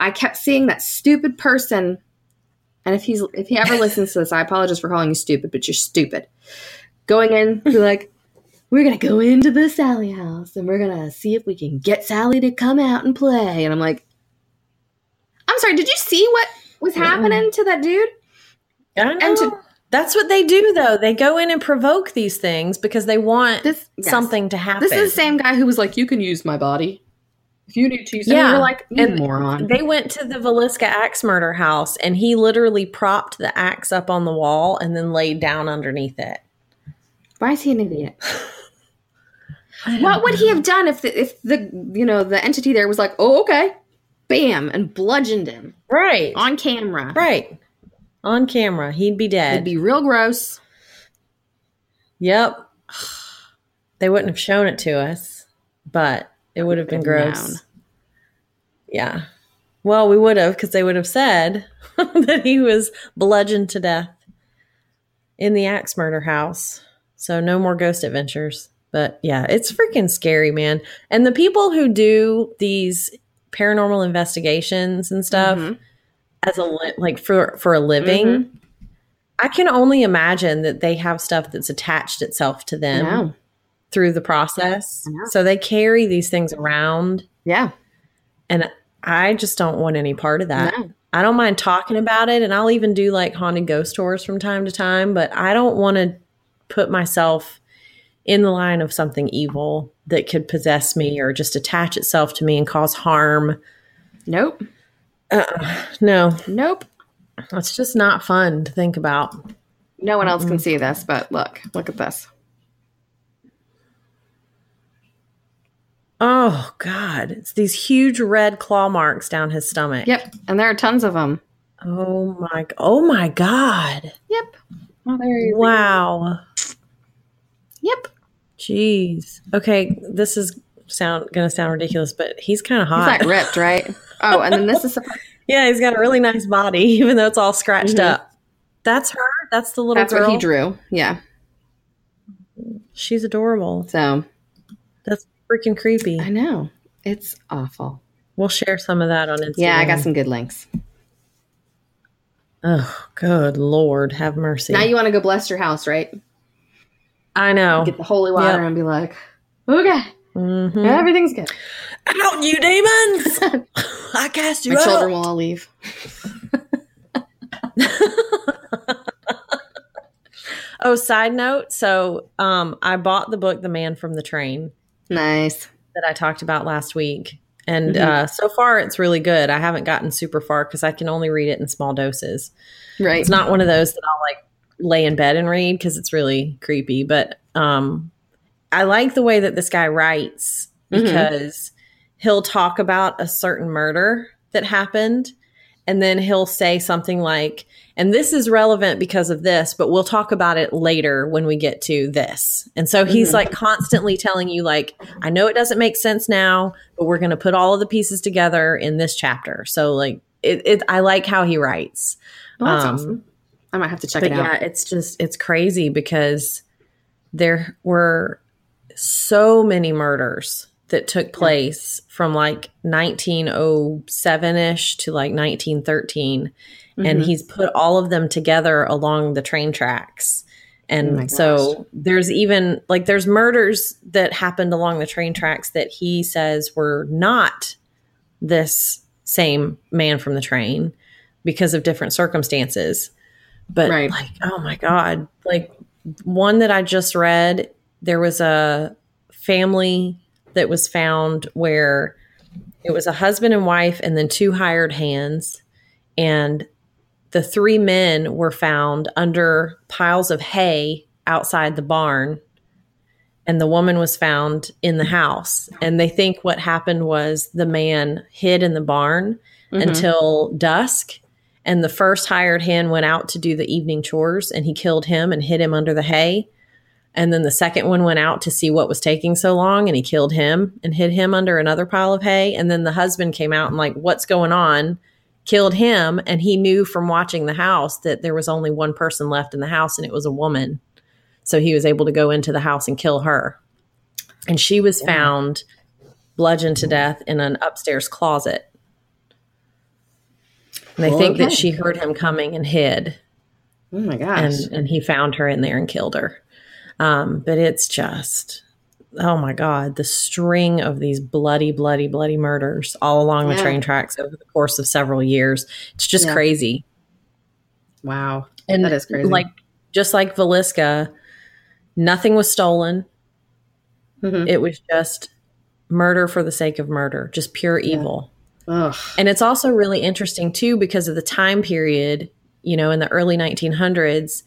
I kept seeing that stupid person. And if he's if he ever listens to this, I apologize for calling you stupid, but you're stupid. Going in, be like, we're gonna go into the Sallie house and we're gonna see if we can get Sallie to come out and play. And I'm like, I'm sorry, did you see what was happening to that dude? I know. And to- That's what they do, though. They go in and provoke these things because they want This yes. something to happen. This is the same guy who was like, "You can use my body you need to." So Yeah. you're like, you And moron. They went to the Villisca axe murder house and he literally propped the axe up on the wall and then laid down underneath it. Why is he an idiot? What would he have done if the, if the you know the entity there was like, "Oh, okay," bam, and bludgeoned him Right. on camera? Right. on camera, he'd be dead. It'd be real gross. Yep. They wouldn't have shown it to us, but it would have been gross. Yeah. Well, we would have because they would have said that he was bludgeoned to death in the axe murder house. So no more ghost adventures. But yeah, it's freaking scary, man. And the people who do these paranormal investigations and stuff Mhm. as a li- like for for a living, Mhm. I can only imagine that they have stuff that's attached itself to them. Through the process. So they carry these things around Yeah. and I just don't want any part of that. No. I don't mind talking about it and I'll even do like haunted ghost tours from time to time, but I don't want to put myself in the line of something evil that could possess me or just attach itself to me and cause harm. Nope. Uh, no, Nope. it's just not fun to think about. No one else can see this, but look, look at this. Oh God, it's these huge red claw marks down his stomach. Yep. And there are tons of them. Oh my! Oh my God! Yep. Well, there you Wow. Yep. Jeez. Okay, this is sound gonna sound ridiculous, but he's kind of hot. He's not ripped, right? Oh, and then this is yeah, he's got a really nice body, even though it's all scratched Mhm. up. That's her. That's the little that's girl. what he drew. Yeah. She's adorable. So That's freaking creepy. I know it's awful. We'll share some of that on Instagram. Yeah, I got some good links. Oh, good lord, have mercy. Now you want to go bless your house, right? I know. Get the holy water Yep. and be like, okay, Mhm. everything's good. Out, you demons! I cast you My out. children will all leave. Oh, side note. So, um, I bought the book, The Man from the Train, Nice. that I talked about last week. And Mhm. uh, so far, it's really good. I haven't gotten super far because I can only read it in small doses. Right. It's not one of those that I'll like lay in bed and read because it's really creepy. But um, I like the way that this guy writes Mhm. because he'll talk about a certain murder that happened. And then he'll say something like, and this is relevant because of this, but we'll talk about it later when we get to this. And so he's Mhm. like constantly telling you, like, I know it doesn't make sense now, but we're going to put all of the pieces together in this chapter. So, like, it, it I like how he writes. Well, that's Um, awesome. I might have to check it yeah, it's just it's crazy because there were so many murders that took place from like 1907ish to like 1913 and Mhm. he's put all of them together along the train tracks Oh and gosh. so there's even like there's murders that happened along the train tracks that he says were not this same man from the train because of different circumstances but Right. like oh my god like one that i just read there was a family that was found where it was a husband and wife and then two hired hands. And the three men were found under piles of hay outside the barn. And the woman was found in the house. And they think what happened was the man hid in the barn Mhm. until dusk. And the first hired hand went out to do the evening chores and he killed him and hid him under the hay and then the second one went out to see what was taking so long and he killed him and hid him under another pile of hay. And then the husband came out and like what's going on? killed him and he knew from watching the house that there was only one person left in the house and it was a woman. So he was able to go into the house and kill her. And she was Yeah. found bludgeoned to death in an upstairs closet. And they Well, think that she heard him coming and hid. Oh my gosh. and and he found her in there and killed her. Um, but it's just oh my god, the string of these bloody, bloody, bloody murders all along the train tracks over the course of several years. It's just Yeah. crazy. wow. And That is crazy. Like just like Villisca, nothing was stolen. Mhm. It was just murder for the sake of murder, just pure Yeah. evil. Ugh. And it's also really interesting too because of the time period, you know, in the early 1900s,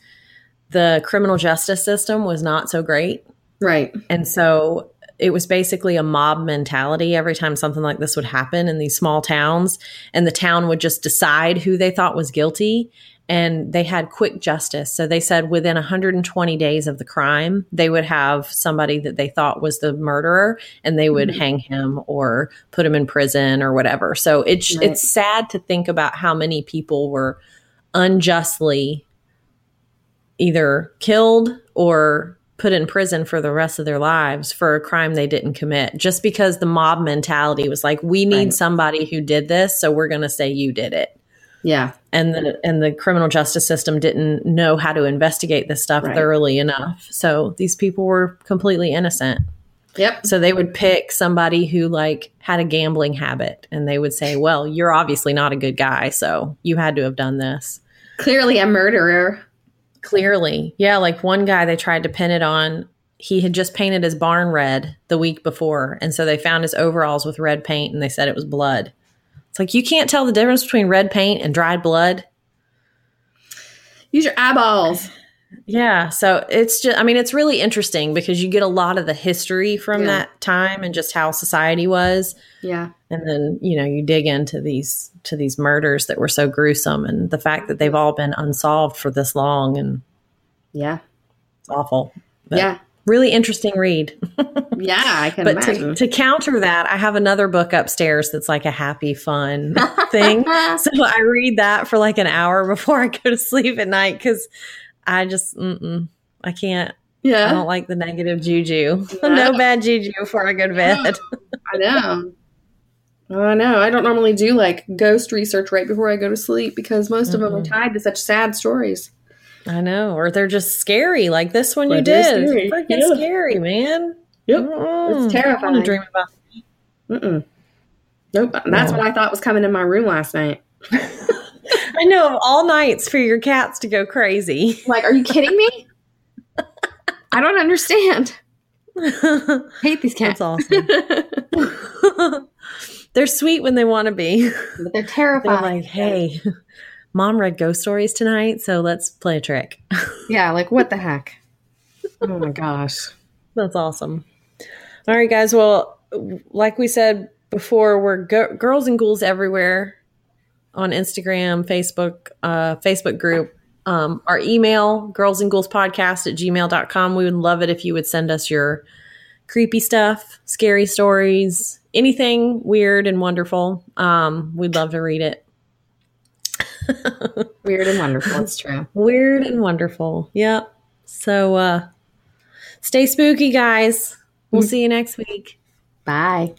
the criminal justice system was not so great. Right. And so it was basically a mob mentality every time something like this would happen in these small towns and the town would just decide who they thought was guilty and they had quick justice so they said within 120 days of the crime they would have somebody that they thought was the murderer and they would Mhm. hang him or put him in prison or whatever so it's Right. it's sad to think about how many people were unjustly either killed or put in prison for the rest of their lives for a crime they didn't commit just because the mob mentality was like we need Right. somebody who did this so we're going to say you did it Yeah. and the and the criminal justice system didn't know how to investigate this stuff Right. thoroughly enough so these people were completely innocent Yep. so they would pick somebody who like had a gambling habit and they would say well you're obviously not a good guy so you had to have done this Clearly a murderer. Clearly. Yeah, like one guy they tried to pin it on, he had just painted his barn red the week before. And so they found his overalls with red paint and they said it was blood. It's like you can't tell the difference between red paint and dried blood. Use your eyeballs. Yeah, so it's just I mean it's really interesting because you get a lot of the history from Yeah. that time and just how society was Yeah. and then, you know, you dig into these to these murders that were so gruesome and the fact that they've all been unsolved for this long and Yeah. it's awful. But Yeah. Really interesting read. Yeah. I can but to, to counter that, I have another book upstairs that's like a happy, fun thing. So I read that for like an hour before I go to sleep at night because I just, I can't. Yeah. I don't like the negative juju. No. no bad juju before I go to bed. I know. I know. I don't normally do like ghost research right before I go to sleep because most of them are tied to such sad stories. I know, or they're just scary, like this one you did. scary, Freaking yeah. scary, man. Yep. Mm-mm. It's terrifying. wanna dream about. Mm-mm. Nope. That's No. what I thought was coming in my room last night. I know of all nights for your cats to go crazy. Like, are you kidding me? I don't understand. I Hate these That's cats. awesome. they're sweet when they want to be. but they're They're terrifying. like, hey, mom read ghost stories tonight, so let's play a trick. Yeah, like what the heck? Oh my gosh. That's awesome. All right, guys. Well, like we said before, we're go- girls and ghouls everywhere on Instagram, Facebook, uh, Facebook group. Um, our email, girls and ghouls podcast at gmail.com. We would love it if you would send us your creepy stuff, scary stories, anything weird and wonderful. Um, we'd love to read it. Weird and wonderful. It's true. Weird and wonderful. Yep. So uh stay spooky, guys. We'll see you next week. Bye.